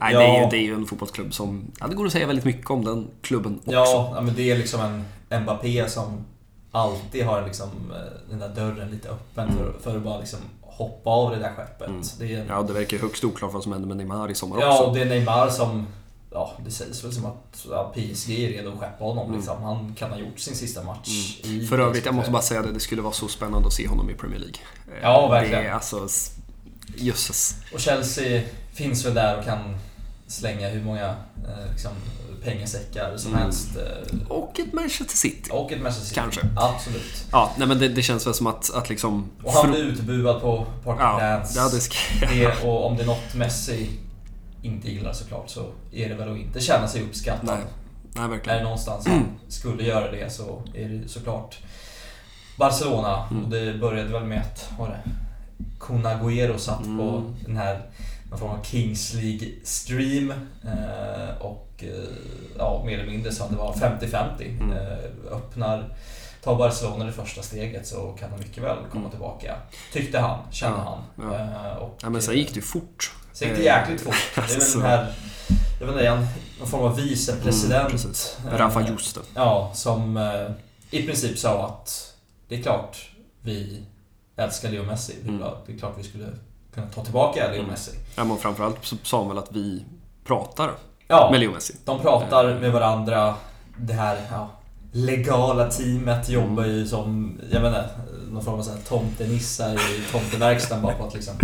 nej, Ja. det, är ju, det är ju en fotbollsklubb som... Ja, det går att säga väldigt mycket om den klubben också. Ja, men det är liksom en Mbappé som alltid har liksom eh, den där dörren lite öppen för, för att bara liksom hoppa av det där skeppet. Mm. Det är Ja, det verkar högst oklart vad som händer med Neymar i sommar ja, och också. det är Neymar som... Ja, det sägs väl som att ja, PSG är redo att skeppa honom. Mm. Liksom. Han kan ha gjort sin sista match i För övrigt, jag måste bara säga det, det skulle vara så spännande att se honom i Premier League. Eh, Ja, verkligen. Det är alltså... Jösses. Och Chelsea finns väl där och kan slänga hur många eh, liksom, pengasäckar som Mm. helst. Eh, Och ett Manchester City. och ett Manchester City. Kanske. Absolut. Ja, nej men det, det känns väl som att, att liksom... Och han blir utbuad på Park Ja, Dance. ja, det ska... Det, och om det är något Messi inte gillar såklart så är det väl att inte känna sig uppskattad. Nej, nej Är det verkligen. någonstans han skulle göra det så är det såklart Barcelona. Mm. Och det började väl med att, var det Kun Agüero satt på Mm. den här någon form av Kings League-stream eh, och eh, ja, mer eller mindre att det var 50-50. Mm. Eh, öppnar, tar Barcelona det första steget så kan de mycket väl komma Mm. tillbaka. Tyckte han, kände Ja, han. ja. Och, Ja, men sen gick det ju fort. Sen gick det jäkligt fort. Det är Alltså. den här, jag vet inte, en, någon form av vicepresident. Mm, Rafa Juste. Ja, som i princip sa att det är klart vi älskar Leo Messi. Det är, Mm. bra, det är klart vi skulle kunna ta tillbaka Leo Mm. Messi. Ja, men framförallt så sa han väl att vi pratar Ja, med Leo Messi. de pratar med varandra. Det här ja, legala teamet jobbar ju som, jag vet inte, någon form av så här tomtenissar i tomteverkstan bara på att liksom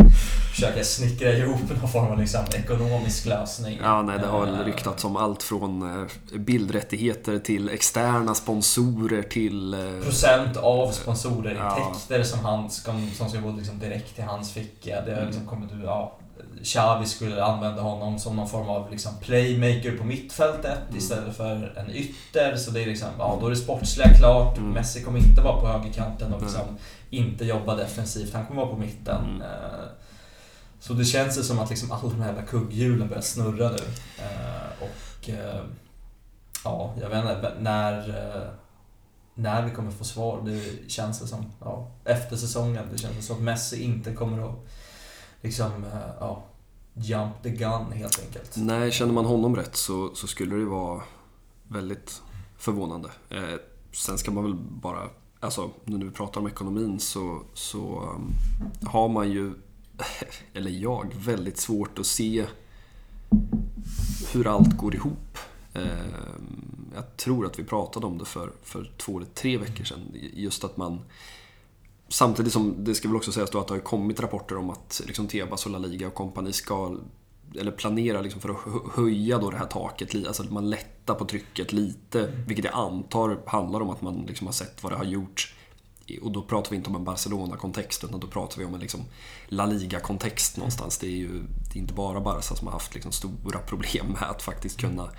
försöka snickra ihop någon form av liksom ekonomisk lösning. Ja, nej, det har Eh, ryktats om allt från eh, bildrättigheter till externa sponsorer till... eh, procent av sponsorintäkter Ja. som, han som ska gå liksom direkt till hans ficka. Det har Mm. liksom kommit ut, ja, Xavi skulle använda honom som någon form av liksom playmaker på mittfältet Mm. istället för en ytter. Så det är liksom, ja, då är det sportsliga klart. Mm. Messi kommer inte vara på högerkanten och Nej. liksom inte jobba defensivt. Han kommer vara på mitten. Mm. Eh, Så det känns ju som att liksom alla de här jävla kugghjulen börjar snurra nu. Eh, Och eh, ja, jag vet inte, när, när vi kommer få svar. Det känns det som, ja, efter säsongen. Det känns som att Messi inte kommer att liksom, eh, ja, jump the gun helt enkelt. Nej, känner man honom rätt så, så skulle det vara väldigt förvånande. Eh, sen ska man väl bara, alltså nu när vi pratar om ekonomin så, så um, har man ju, eller jag, väldigt svårt att se hur allt går ihop. Eh, jag tror att vi pratade om det för, för två eller tre veckor sedan. Just att man Samtidigt som det ska väl också sägas då att det har kommit rapporter om att liksom Tebas och La Liga och kompani ska eller planerar liksom för att hö- höja då det här taket, alltså att man lättar på trycket lite. Vilket jag antar handlar om att man liksom har sett vad det har gjort och då pratar vi inte om en Barcelona-kontext utan då pratar vi om en liksom La Liga-kontext någonstans. Det är ju det är inte bara Barca som har haft liksom stora problem med att faktiskt kunna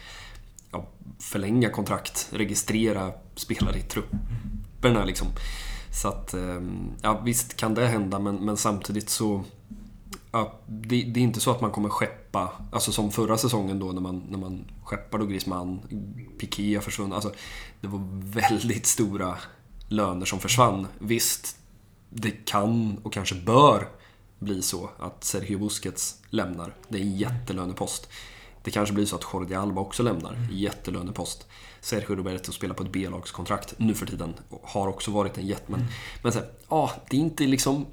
ja, förlänga kontrakt, registrera spelare i trupperna. Liksom. Så att, ehm, ja visst kan det hända men, men samtidigt så Ja, det, det, är inte så att man kommer skeppa, alltså som förra säsongen då när man, när man skeppade Griezmann, Piqué har försvunnit. Alltså, det var väldigt stora löner som försvann. Visst, det kan och kanske bör bli så att Sergio Busquets lämnar. Det är en jättelönepost. Det kanske blir så att Jordi Alba också lämnar. Jättelönepost. Sergio Roberto spelar på ett B-lagskontrakt nu för tiden. Har också varit en jätte... Men, mm. men så här, ja, det är inte liksom...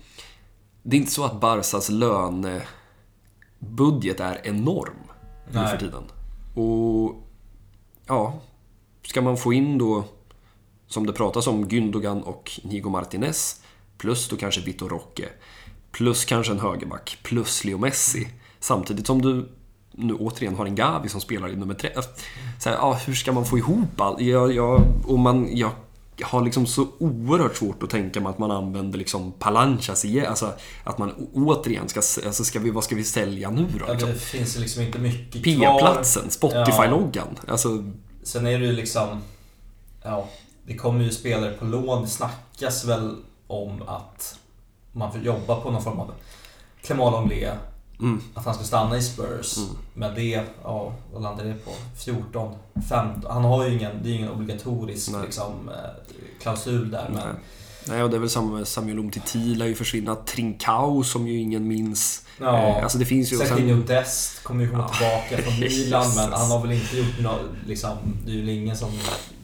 Det är inte så att Barsas lönebudget är enorm nu för tiden. Och ja, ska man få in då, som det pratas om, Gündogan och Nigo Martinez, plus då kanske Vitor Roque, plus kanske en högerback, plus Leo Messi. Samtidigt som du nu återigen har en Gavi som spelar i nummer tre. Så här, ja, hur ska man få ihop allt? Jag, jag, och man, jag har liksom så oerhört svårt att tänka mig att man använder liksom Palanchas igen. Alltså att man återigen ska... Alltså ska vi, vad ska vi sälja nu då? Ja, liksom? det finns liksom inte mycket kvar. P-platsen, Spotify-loggan. Ja. Alltså... Sen är det ju liksom... Ja, det kommer ju spelare på lån. Det snackas väl om att man får jobba på någon form av Clément Lenglet Mm. Att han ska stanna i Spurs. Mm. Men det, ja, vad landar det på? 14, 15. Han har ju ingen, det är ingen obligatorisk liksom, eh, klausul där. Men... Nej, och det är väl samma med Samuel Umtiti lär ju försvinna. Trincao som ju ingen minns. Ja, eh, alltså det finns ju... Serginho sen... Dest kommer ju komma ja. tillbaka från Milan men han har väl inte gjort något, liksom, det är ju ingen som...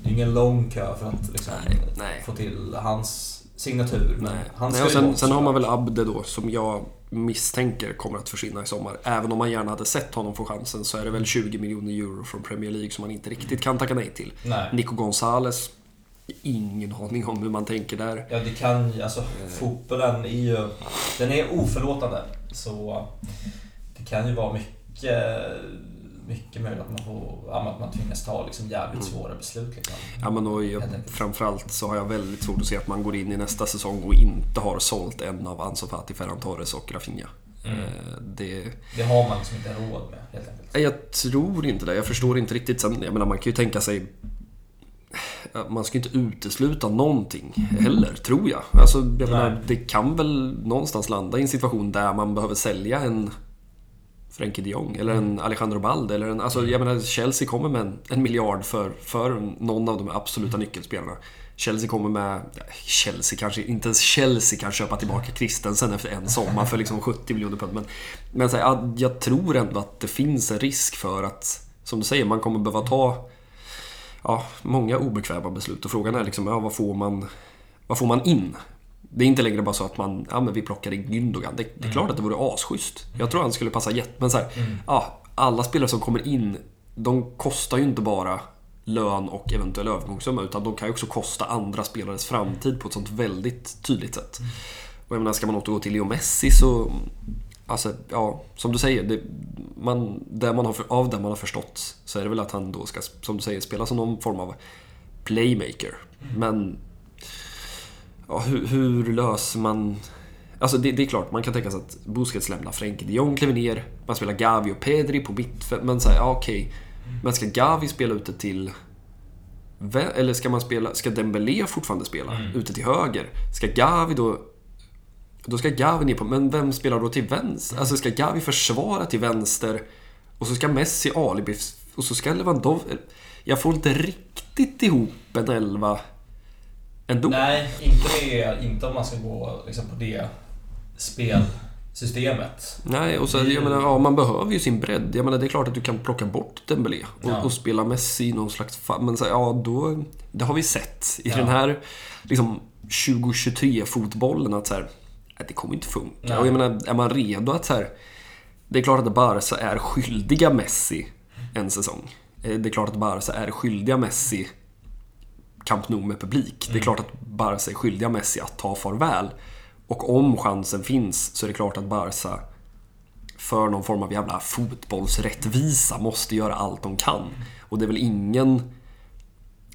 Det är ingen lång kö för att liksom, nej, nej. få till hans signatur. Nej. Han nej, och sen, sen har man väl Abde då som jag misstänker kommer att försvinna i sommar. Även om man gärna hade sett honom få chansen så är det väl 20 miljoner euro från Premier League som man inte riktigt kan tacka nej till. Nej. Nico Gonzales Ingen aning om hur man tänker där. Ja, det kan. Alltså, fotbollen är ju... Den är oförlåtande. Så det kan ju vara mycket mycket möjligt att man, får, att man tvingas ta liksom jävligt mm. svåra beslut. Liksom. Ja, men och jag, framförallt så har jag väldigt svårt att se att man går in i nästa säsong och inte har sålt en av Ansu Fati, Ferran Torres och Rafinha. Mm. Eh, det, det, har man liksom inte råd med helt enkelt. Jag tror inte det. Jag förstår inte riktigt. Sen, jag menar, man kan ju tänka sig man ska inte utesluta någonting heller, tror jag. Alltså, jag menar, det kan väl någonstans landa i en situation där man behöver sälja en Frenkie de Jong eller en Alejandro Balde. Eller en, alltså, jag menar, Chelsea kommer med en, en miljard för, för någon av de absoluta nyckelspelarna. Chelsea kommer med... Chelsea kanske... Inte ens Chelsea kan köpa tillbaka Christensen efter en sommar för liksom 70 miljoner pund. Men, men så här, jag tror ändå att det finns en risk för att, som du säger, man kommer behöva ta ja, många obekväma beslut. Och frågan är liksom, ja, vad får man, vad får man in? Det är inte längre bara så att man, ja men vi plockar in Gündogan. Det, det är mm. klart att det vore asschysst. Jag tror han skulle passa jätte... Men så här, mm. ja, alla spelare som kommer in, de kostar ju inte bara lön och eventuell övergångssumma utan de kan ju också kosta andra spelares framtid på ett sånt väldigt tydligt sätt. Mm. Och jag menar, ska man återgå till Leo Messi så... Alltså, ja, som du säger, det, man, det man har, av det man har förstått så är det väl att han då ska, som du säger, spela som någon form av playmaker. Mm. Men ja, hur, hur, löser man... Alltså det, det, är klart, man kan tänka sig att Busquets lämnar, Frenkie de Jong kliver ner, man spelar Gavi och Pedri på mittfält. Men såhär, ja, okej. Okay. Men ska Gavi spela ute till... Eller ska man spela... Ska Dembélé fortfarande spela mm. ute till höger? Ska Gavi då... Då ska Gavi ner på... Men vem spelar då till vänster? Alltså ska Gavi försvara till vänster? Och så ska Messi alibi... Och så ska Lewandowski... Jag får inte riktigt ihop en elva ändå. Nej, inte, det, inte om man ska gå liksom, på det spelsystemet. Nej, och så, jag menar, ja, man behöver ju sin bredd. Jag menar, det är klart att du kan plocka bort Dembélé och, ja. och spela Messi i någon slags... Men så, ja, då... Det har vi sett i ja. den här liksom, 2023-fotbollen att så här, det kommer inte funka. Nej. Och jag menar, är man redo att så här, Det är klart att Barca är skyldiga Messi en säsong. Eh, det är klart att Barca är skyldiga Messi Camp Nou med publik. Mm. Det är mm. klart att Barca är skyldiga Messi att ta farväl. Och om chansen finns så är det klart att Barca för någon form av jävla fotbollsrättvisa måste göra allt de kan. Och det är väl ingen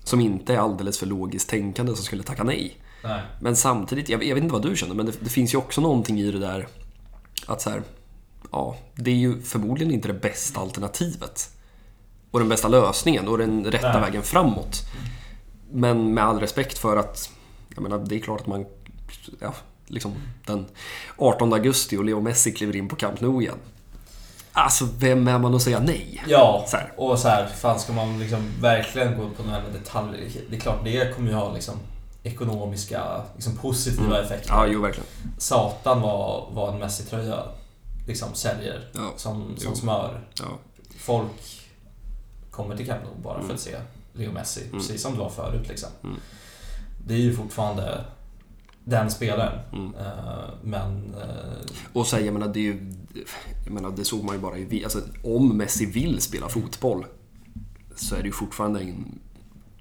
som inte är alldeles för logiskt tänkande som skulle tacka nej. Nej. Men samtidigt, jag, jag vet inte vad du känner, men det, det finns ju också någonting i det där att så här, ja, det är ju förmodligen inte det bästa alternativet. Och den bästa lösningen och den rätta Nej. vägen framåt. Men med all respekt för att, jag menar, det är klart att man, ja, liksom den 18 augusti och Leo Messi kliver in på Camp Nou igen. Alltså, vem är man att säga nej? Ja, Så och så här, fan ska man liksom verkligen gå på några detaljer? Det är klart, det kommer ju ha liksom ekonomiska, liksom positiva effekter. Ja, jo, verkligen. Satan vad, vad en Messi-tröja liksom säljer Ja, som, som jo. smör. Ja. Folk kommer till Camp Nou bara för att se Leo Messi, precis som det var förut liksom. Mm. Det är ju fortfarande den spelaren. Mm. Eh, Men... eh, Och här, jag menar, det är ju... Jag menar, det såg man ju bara i... Alltså, om Messi vill spela fotboll så är det ju fortfarande en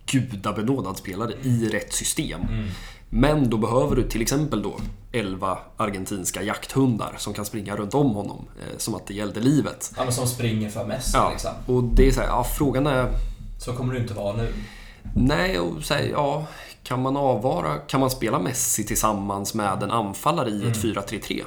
gudabenådad spelare i rätt system. mm. Men då behöver du till exempel då 11 argentinska jakthundar som kan springa runt om honom eh, som att det gällde livet. Ja men som springer för Messi Ja, liksom. och det är så här, ja, frågan är... Så kommer det inte vara nu. Nej, och så här, ja, kan man avvara... Kan man spela Messi tillsammans med en anfallare i ett 4-3-3?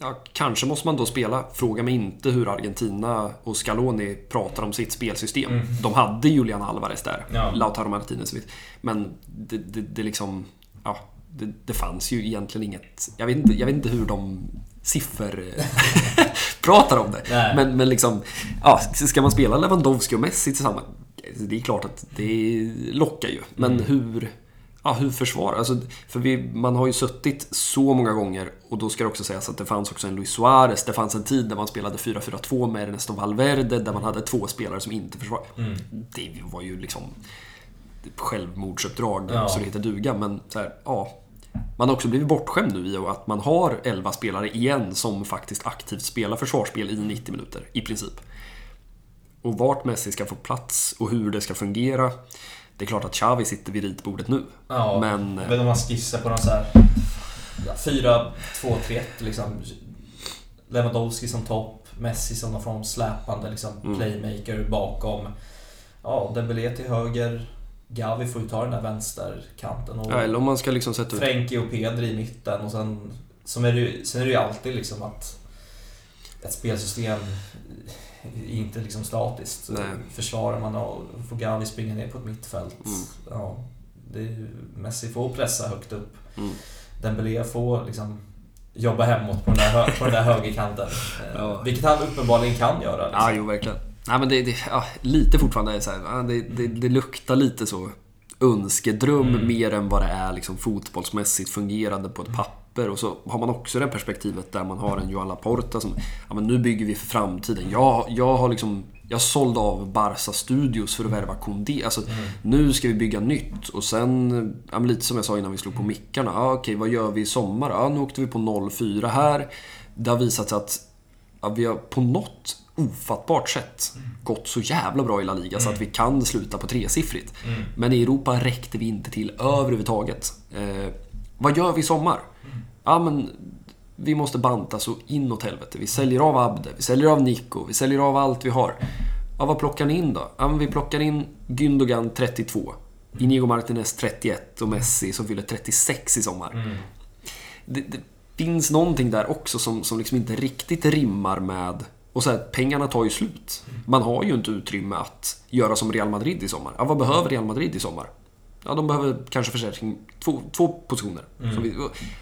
Ja, kanske måste man då spela. Fråga mig inte hur Argentina och Scaloni pratar om sitt spelsystem. De hade Julian Alvarez där, Ja. Lautaro Martinez. Men det, det, det liksom... Ja, det, det fanns ju egentligen inget... Jag vet inte, jag vet inte hur de siffer pratar om det. Nej. Men, men liksom, ja, ska man spela Lewandowski och Messi tillsammans? Det är klart att det lockar ju. Men Mm. hur, ja, hur försvara? Alltså, för vi, man har ju suttit så många gånger och då ska det också sägas att det fanns också en Luis Suarez. Det fanns en tid där man spelade 4-4-2 med Ernesto Valverde där man hade två spelare som inte försvarade. Mm. Det var ju liksom självmordsuppdrag Ja. så det heter duga. Men så här, ja. Man har också blivit bortskämd nu i att man har 11 spelare igen som faktiskt aktivt spelar försvarsspel i 90 minuter, i princip. Och vart Messi ska få plats och hur det ska fungera. Det är klart att Xavi sitter vid ritbordet nu. Ja, Men- Jag vet om man skissar på någon så här 4-2-3-1 liksom. Lewandowski som topp, Messi som någon form av släpande liksom, Mm. playmaker bakom. Ja, Dembélé till höger. Gavi får ju ta den där vänsterkanten. Och Ja, eller om man ska liksom sätta ut... Frenkie och Pedri i mitten och sen, som är det, ju- sen är det ju alltid liksom att ett spelsystem är inte liksom statiskt. Nej. Försvarar man och får Gavi springa ner på ett mittfält. Mm. Ja, det är Messi får pressa högt upp. Mm. Dembélé får liksom jobba hemåt på den där, hö- på den där högerkanten. Ja. Vilket han uppenbarligen kan göra. Liksom. Ja, jo, verkligen. Nej, men det, det, ja, lite fortfarande så här, det, det, det luktar lite så önskedröm Mm. mer än vad det är liksom fotbollsmässigt fungerande på Mm. ett papper. Och så har man också det perspektivet där man har en Joan Laporta som, ja men nu bygger vi för framtiden. Jag, jag har liksom, jag sålde av Barca Studios för att värva Koundé. Alltså, Mm. nu ska vi bygga nytt. Och sen, ja, men lite som jag sa innan vi slog på mickarna. Ja, okej, vad gör vi i sommar? Ja, nu åkte vi på 0-4 här. Det har visat sig att ja, vi har på något ofattbart sätt gått så jävla bra i La Liga så att vi kan sluta på tresiffrigt. Mm. Men i Europa räckte vi inte till överhuvudtaget. Eh, vad gör vi i sommar? Ja, men vi måste banta så inåt helvete. Vi säljer av Abde, vi säljer av Nico, vi säljer av allt vi har. Ja, vad plockar ni in då? Ja, vi plockar in Gündogan 32, Inigo Martinez 31 och Messi som fyller 36 i sommar Mm. det, det finns någonting där också som, som liksom inte riktigt rimmar med... Och så här, pengarna tar ju slut. Man har ju inte utrymme att göra som Real Madrid i sommar. Ja, vad behöver Real Madrid i sommar? Ja, de behöver kanske förstärkning två, två positioner. Som vi,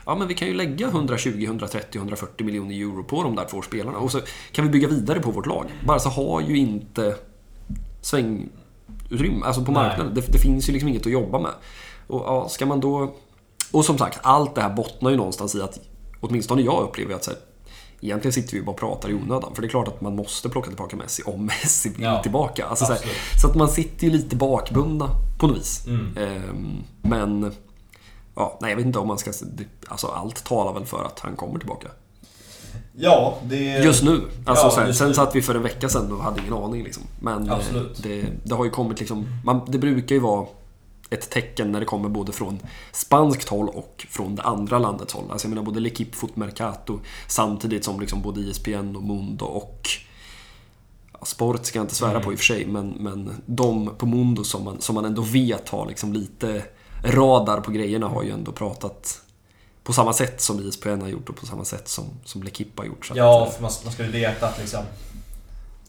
ja, men vi kan ju lägga 120, 130, 140 miljoner euro på de där två spelarna. Och så kan vi bygga vidare på vårt lag. Barca har ju inte svängutrymme, alltså på marknaden. Det, det finns ju liksom inget att jobba med. Och ja, ska man då... Och som sagt, allt det här bottnar ju någonstans i att, åtminstone jag upplever att så här, Egentligen sitter vi bara och pratar i onödan. För det är klart att man måste plocka tillbaka Messi om Messi vill Ja, tillbaka. Alltså, så, här, så att man sitter ju lite bakbundna på något vis. Mm. Ehm, men... Ja, nej, jag vet inte om man ska... Alltså allt talar väl för att han kommer tillbaka. Ja, det... Just nu. Alltså, Ja, så här, just sen nu. satt vi för en vecka sedan och hade ingen aning. Liksom. Men eh, det, det har ju kommit liksom... Man, det brukar ju vara ett tecken när det kommer både från spanskt håll och från det andra landets håll. Alltså jag menar både L'Equipe Foot Mercato samtidigt som liksom både ISPN och Mundo och ja, Sport ska jag inte svära Mm. på i och för sig, men, men de på Mundo som man, som man ändå vet har liksom lite radar på grejerna har ju ändå pratat på samma sätt som ISPN har gjort och på samma sätt som, som L'Equipe har gjort. Så Ja, att, för man, man skulle veta att liksom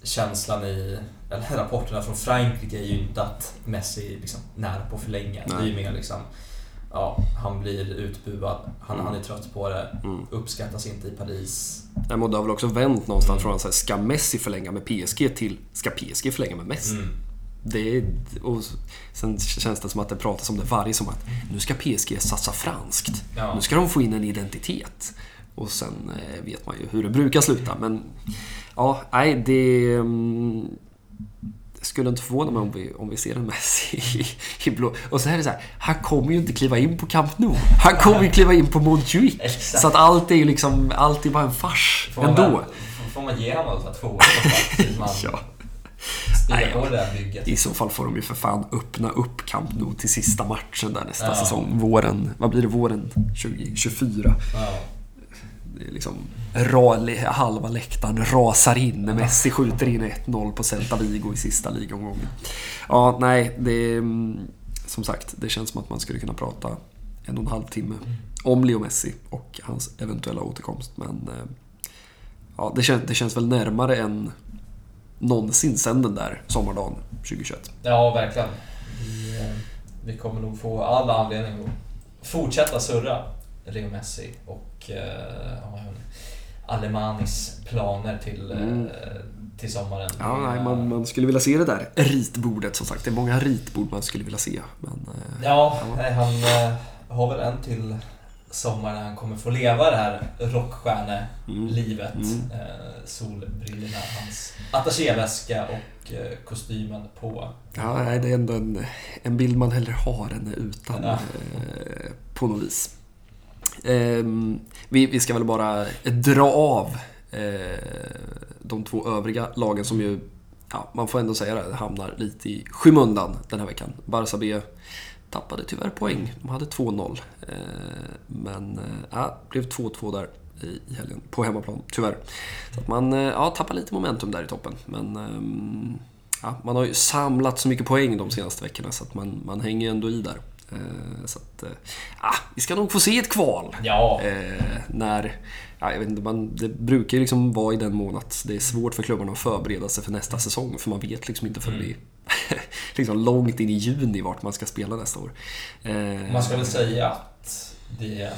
känslan i eller rapporterna från Frankrike är ju inte att Messi är liksom nära på att förlänga. Det är ju mer liksom Ja, han blir utbuad. Han, Mm. han är trött på det. Mm. Uppskattas inte i Paris. Nej, men det har väl också vänt någonstans Mm. från att säga, ska Messi förlänga med PSG till ska PSG förlänga med Messi? Mm. Det är, och sen känns det som att det pratas om det varje som att nu ska PSG satsa franskt. Ja. Nu ska de få in en identitet. Och sen eh, vet man ju hur det brukar sluta. Men ja, nej, det... det skulle inte förvåna mig om vi, om vi ser en Messi i, i blå. Och så är det så här, han kommer ju inte kliva in på Camp Nou. Han kommer ju kliva in på Montjuic. Så att allt är ju liksom, allt är bara en fars Får man, ändå. väl- får man ge honom alltså två år man Ja. Nej, bygget? I så fall får de ju för fan öppna upp Camp Nou till sista matchen där nästa Ja. säsong. Våren, vad blir det? Våren 2024. Ja. Liksom ra, halva läktaren rasar in när Messi skjuter in 1-0 på Celta Vigo i sista ligomgången. Ja, nej, det mm, Som sagt, det känns som att man skulle kunna prata en och en halv timme om Leo Messi och hans eventuella återkomst. Men eh, ja, det, känns, det känns väl närmare än någonsin sen den där sommardagen 2021. Ja, verkligen. Vi, eh, vi kommer nog få alla anledning att fortsätta surra Leo Messi och eh, ja, Alemanis planer till, Mm. eh, till sommaren. Ja, nej, man, man skulle vilja se det där ritbordet som sagt. Det är många ritbord man skulle vilja se. Men, eh, Ja, Ja. nej, han eh, har väl en till sommar när han kommer få leva det här rockstjärnelivet. Mm. Eh, solbrillorna, hans attachéväska och eh, kostymen på. Ja, nej, det är ändå en, en bild man hellre har än utan Ja. eh, på något vis. Ehm, vi, vi ska väl bara dra av eh, de två övriga lagen som ju, ja, man får ändå säga det, hamnar lite i skymundan den här veckan. Barça B tappade tyvärr poäng. De hade 2-0. Eh, men eh, ja, blev 2-2 där i helgen på hemmaplan, tyvärr. Så att man eh, ja, tappar lite momentum där i toppen. Men ehm, ja, man har ju samlat så mycket poäng de senaste veckorna så att man, man hänger ju ändå i där. Eh, Så att, eh, ah, vi ska nog få se ett kval. Ja, Eh, när, ja, jag vet inte, man, det brukar ju liksom vara i den mån att det är svårt för klubbarna att förbereda sig för nästa säsong. För man vet liksom inte förrän Mm. det är liksom långt in i juni vart man ska spela nästa år. Eh, man ska väl säga att det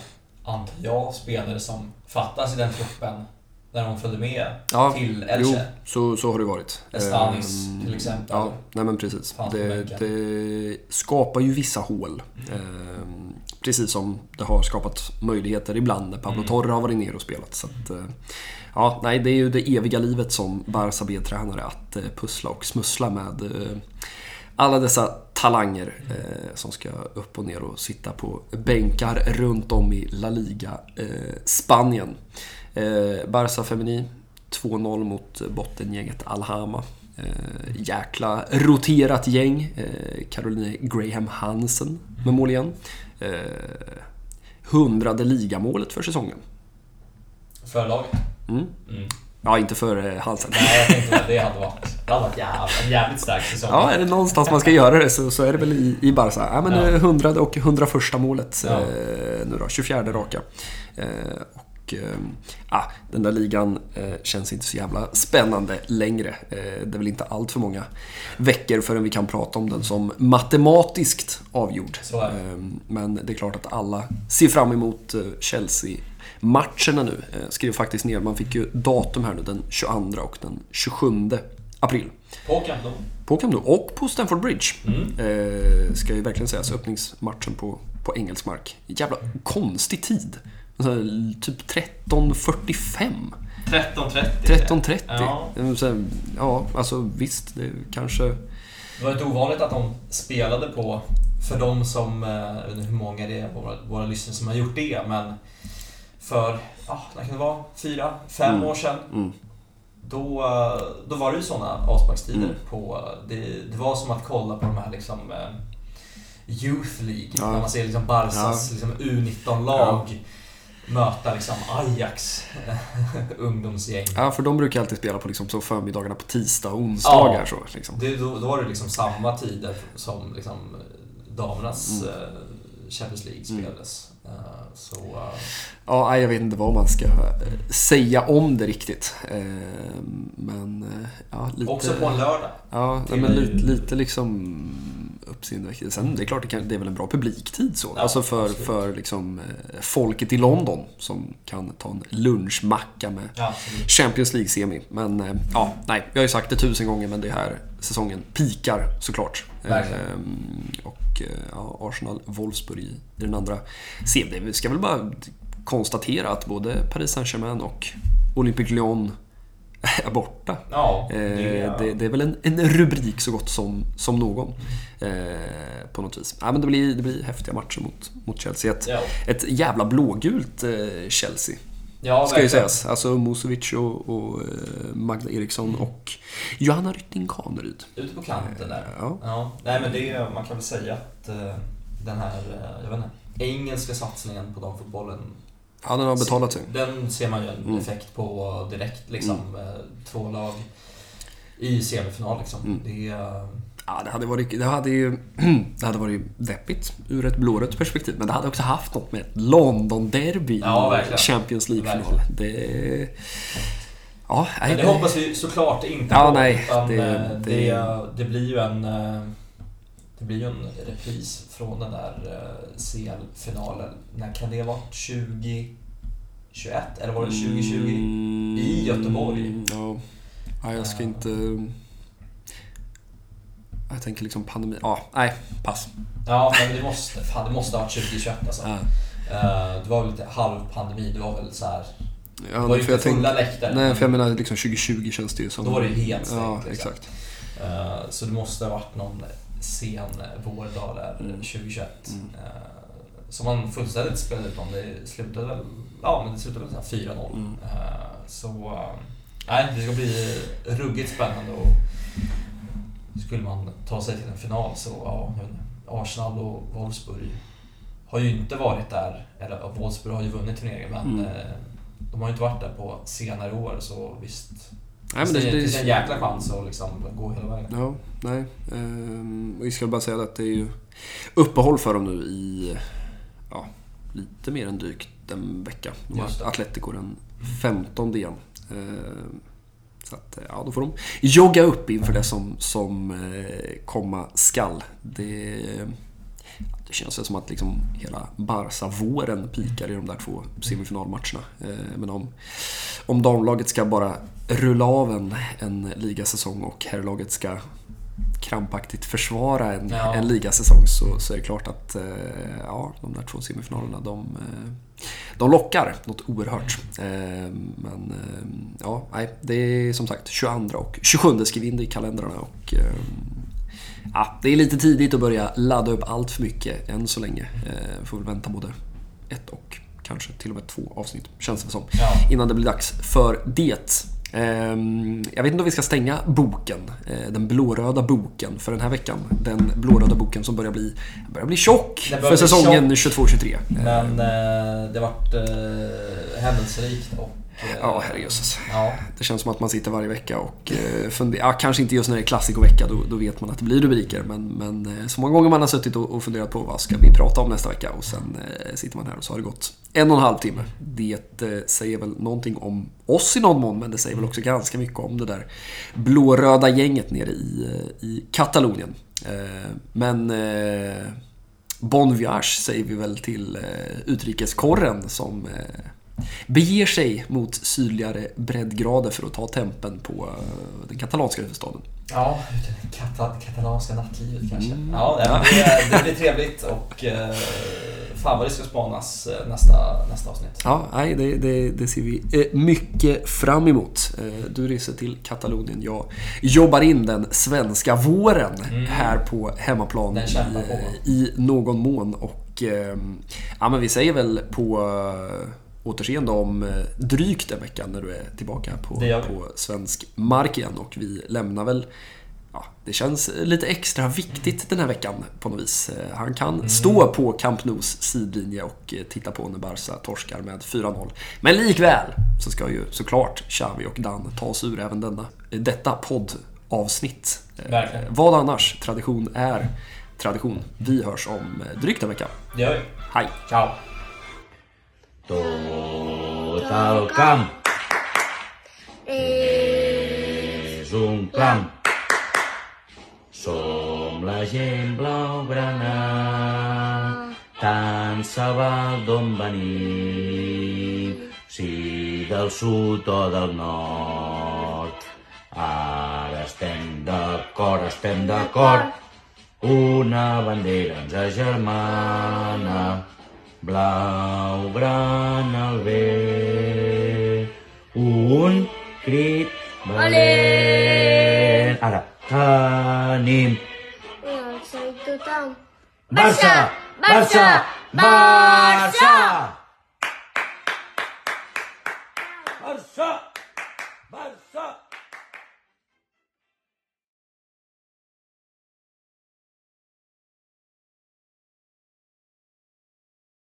antar jag spelare som fattas i den truppen när de följde med Ja, till Jo, Elche. så, så har det varit. Estanis Ehm, till exempel. Ja, nej men precis. Det, det skapar ju vissa hål. Ehm, precis som det har skapat möjligheter ibland när Pablo Mm. Torre har varit nere och spelat. Så att, eh, ja, nej, det är ju det eviga livet som Barca B-tränare att eh, pussla och smussla med eh, alla dessa talanger eh, som ska upp och ner och sitta på bänkar runt om i La Liga eh, Spanien. Eh, Barca Femini 2-0 mot bottengänget Alhama. Eh, jäkla roterat gäng. Eh, Caroline Graham Hansen med mål igen. Eh, hundrade ligamålet för säsongen. För laget. Mm. Mm. Ja, inte för eh, Hansen. Nej, jag tänkte att det hade varit, det hade varit jävligt, en jävligt stark säsong. Ja, är det någonstans man ska göra det så, så är det väl i, i Barca. Ja, men Ja. eh, 100 och 101 målet Ja. eh, nu då, 24 raka. Eh, och ah, den där ligan eh, känns inte så jävla spännande längre. Eh, det är väl inte allt för många veckor förrän vi kan prata om den som matematiskt avgjord. Men det är klart att alla ser fram emot eh, Chelsea-matcherna nu. Skrev faktiskt ner, man fick ju datum här nu den 22 och den 27 april. På Camp Nou. På Camp Nou och på Stamford Bridge. Mm. Eh, ska ju verkligen sägas, öppningsmatchen på, på engelsk mark. Jävla konstig tid. Typ 13.45. 13.30. 13.30. Ja. Eh, ja, alltså visst, det kanske... Det var inte ovanligt att de spelade på, för de som, eh, jag vet inte hur många det är, våra, våra lyssnare som har gjort det, men för, ja, när kan det vara? Fyra, fem Mm. år sedan. Mm, Då, eh, då var det ju sådana avsparkstider Mm. på... Det, det var som att kolla på de här liksom... Youth League. Ja. När man ser liksom Barcas Ja. liksom U19-lag möta liksom Ajax ungdomsgäng. ja, för de brukar alltid spela på liksom, så förmiddagarna på tisdag och onsdagar. Ja. Så, liksom. Det, då, då var det liksom samma tider som liksom damernas Mm. eh, Champions League spelades. Eh, Så... eh, Ja, jag vet inte vad man ska eh, säga om det riktigt. Eh, Men eh, ja, lite... Också på en lördag. Ja, till men lite, lite liksom uppseendeväckande. Sen det är klart, det, kan, det är väl en bra publiktid så. Ja, alltså för, absolut. för liksom, folket i London som kan ta en lunchmacka med Ja. Champions League-semi. Men ja, nej, jag har ju sagt det tusen gånger men det här säsongen pikar såklart. Verkligen. Ehm, och eh, ja, Arsenal-Wolfsburg i, den andra semin. Vi ska väl bara konstatera att både Paris Saint-Germain och Olympique Lyon är borta. Ja, Eh, det, det, det är väl en, en rubrik så gott som, som någon. Eh, på något vis. Ja, men det, blir, det blir häftiga matcher mot, mot Chelsea. Ett, ja. ett jävla blågult eh, Chelsea. Ja, Ska ju sägas. Alltså Musovic och, och eh, Magda Eriksson och Johanna Rytting Kaneryd. Ute på kanten där. Ja. Ja, nej men det, man kan väl säga att eh, den här, eh, jag vet inte, engelska satsningen på damfotbollen ja, den har betalat sig. Den ser man ju en Mm. effekt på direkt liksom. eh, Två lag i semifinal liksom. Mm. Det. Ja, det hade varit, det hade ju, det hade varit deppigt ur ett blårött perspektiv. Men det hade också haft något med ett London-derby Ja. Champions League-final. Det... Ja, nej, Men det hoppas vi såklart inte Ja, på. nej, utan, det- eh, det- det, det blir ju en... eh, Det blir ju en repris från den där eh, CL-finalen. När kan det varit? 2021? Eller var det 2020? Mm, i Göteborg. Ja. ja, jag ska inte... Jag tänker liksom pandemi... Ja, nej, pass. Ja, men det måste, fan, det måste ha varit 2021 alltså. Ja. Eh, Det var väl lite halvpandemi. Det var väl så här. Ja, det var ju inte fulla läktare. Nej, för jag menar liksom 2020 känns det ju som... Då var det ju helt stängt, Ja, liksom. exakt. Eh, Så det måste ha varit någon sen vårdag där Mm. 2021. Mm. eh, Som man fullständigt spelade ut om. Det slutade väl, ja men det slutade väl så här 4-0. Mm. Eh, Så, nej det ska bli ruggigt spännande och skulle man ta sig till en final så, ja. Arsenal och Wolfsburg har ju inte varit där, eller Wolfsburg har ju vunnit turneringen men Mm. eh, de har ju inte varit där på senare år så visst. Nej, men det, det, det, finns en jäkla chans att liksom gå hela vägen. Ja, nej. Ehm, vi ska bara säga att det är ju uppehåll för dem nu i ja, lite mer än drygt en vecka. De har det. Atletico den 15 igen. Ehm, så att, ja, då får de jogga upp inför det som, som eh, komma skall. Det, det känns väl som att liksom hela Barca-våren pikar i de där två semifinalmatcherna. Eh, men om, om damlaget ska bara rulla av en, en ligasäsong och herrlaget ska krampaktigt försvara en, Ja. en ligasäsong så, så är det klart att eh, ja, de där två semifinalerna de, eh, de lockar något oerhört. Eh, Men eh, ja, nej, det är som sagt 22 och 27 skriv in det i kalendrarna och eh, ja, det är lite tidigt att börja ladda upp allt för mycket än så länge. Eh, Får väl vänta både ett och kanske till och med två avsnitt, känns det som Ja. innan det blir dags för det. Ehm, Jag vet inte om vi ska stänga boken, eh, den blåröda boken för den här veckan. Den blåröda boken som börjar bli, börjar bli tjock för börjar bli säsongen 22-23. Men eh, det har varit eh, händelserikt och... eh, Ja, herrejösses. Ja, Det känns som att man sitter varje vecka och eh, funderar. Ja, kanske inte just när det är klassikovecka, då, då vet man att det blir rubriker. Men, men eh, så många gånger man har suttit och, och funderat på vad ska vi prata om nästa vecka och sen eh, sitter man här och så har det gått en och en halv timme. Det eh, säger väl någonting om oss i någon mån, men det säger väl också ganska mycket om det där blåröda gänget nere i, eh, i Katalonien. Eh, men eh, Bon voyage säger vi väl till eh, utrikeskorren som eh, beger sig mot sydligare breddgrader för att ta tempen på eh, den katalanska huvudstaden. ja det kata, katalanska nattlivet kanske. Mm. Ja, det, det blir trevligt och eh, fan vad det ska spanas eh, nästa, nästa avsnitt. Ja, nej, det, det, det ser vi mycket fram emot. Du reser till Katalonien. Jag jobbar in den svenska våren Mm. här på hemmaplan på. i, i någon mån. Och eh, ja, men vi säger väl på återseende om eh, drygt en vecka när du är tillbaka på, på svensk mark igen. Och vi lämnar väl Ja, det känns lite extra viktigt den här veckan på något vis. Eh, Han kan Mm. stå på Camp Nous sidlinje och eh, titta på när Barca torskar med 4-0. Men likväl så ska ju såklart Xavi och Dan ta oss ur även denna, detta poddavsnitt. Verkligen. Vad annars? Tradition är tradition. Vi hörs om drygt en vecka. Det gör vi. Hej! Ciao! Tot el camp és un clam. Som la gent blaugrana, tant se val d'on venim, si del sud o del nord. Ara estem d'acord, estem d'acord, una bandera ens agermana, blaugrana al bé, un crit valent. Ara, tenim tothom. Barça! Barça! Barça! Barça! Barça!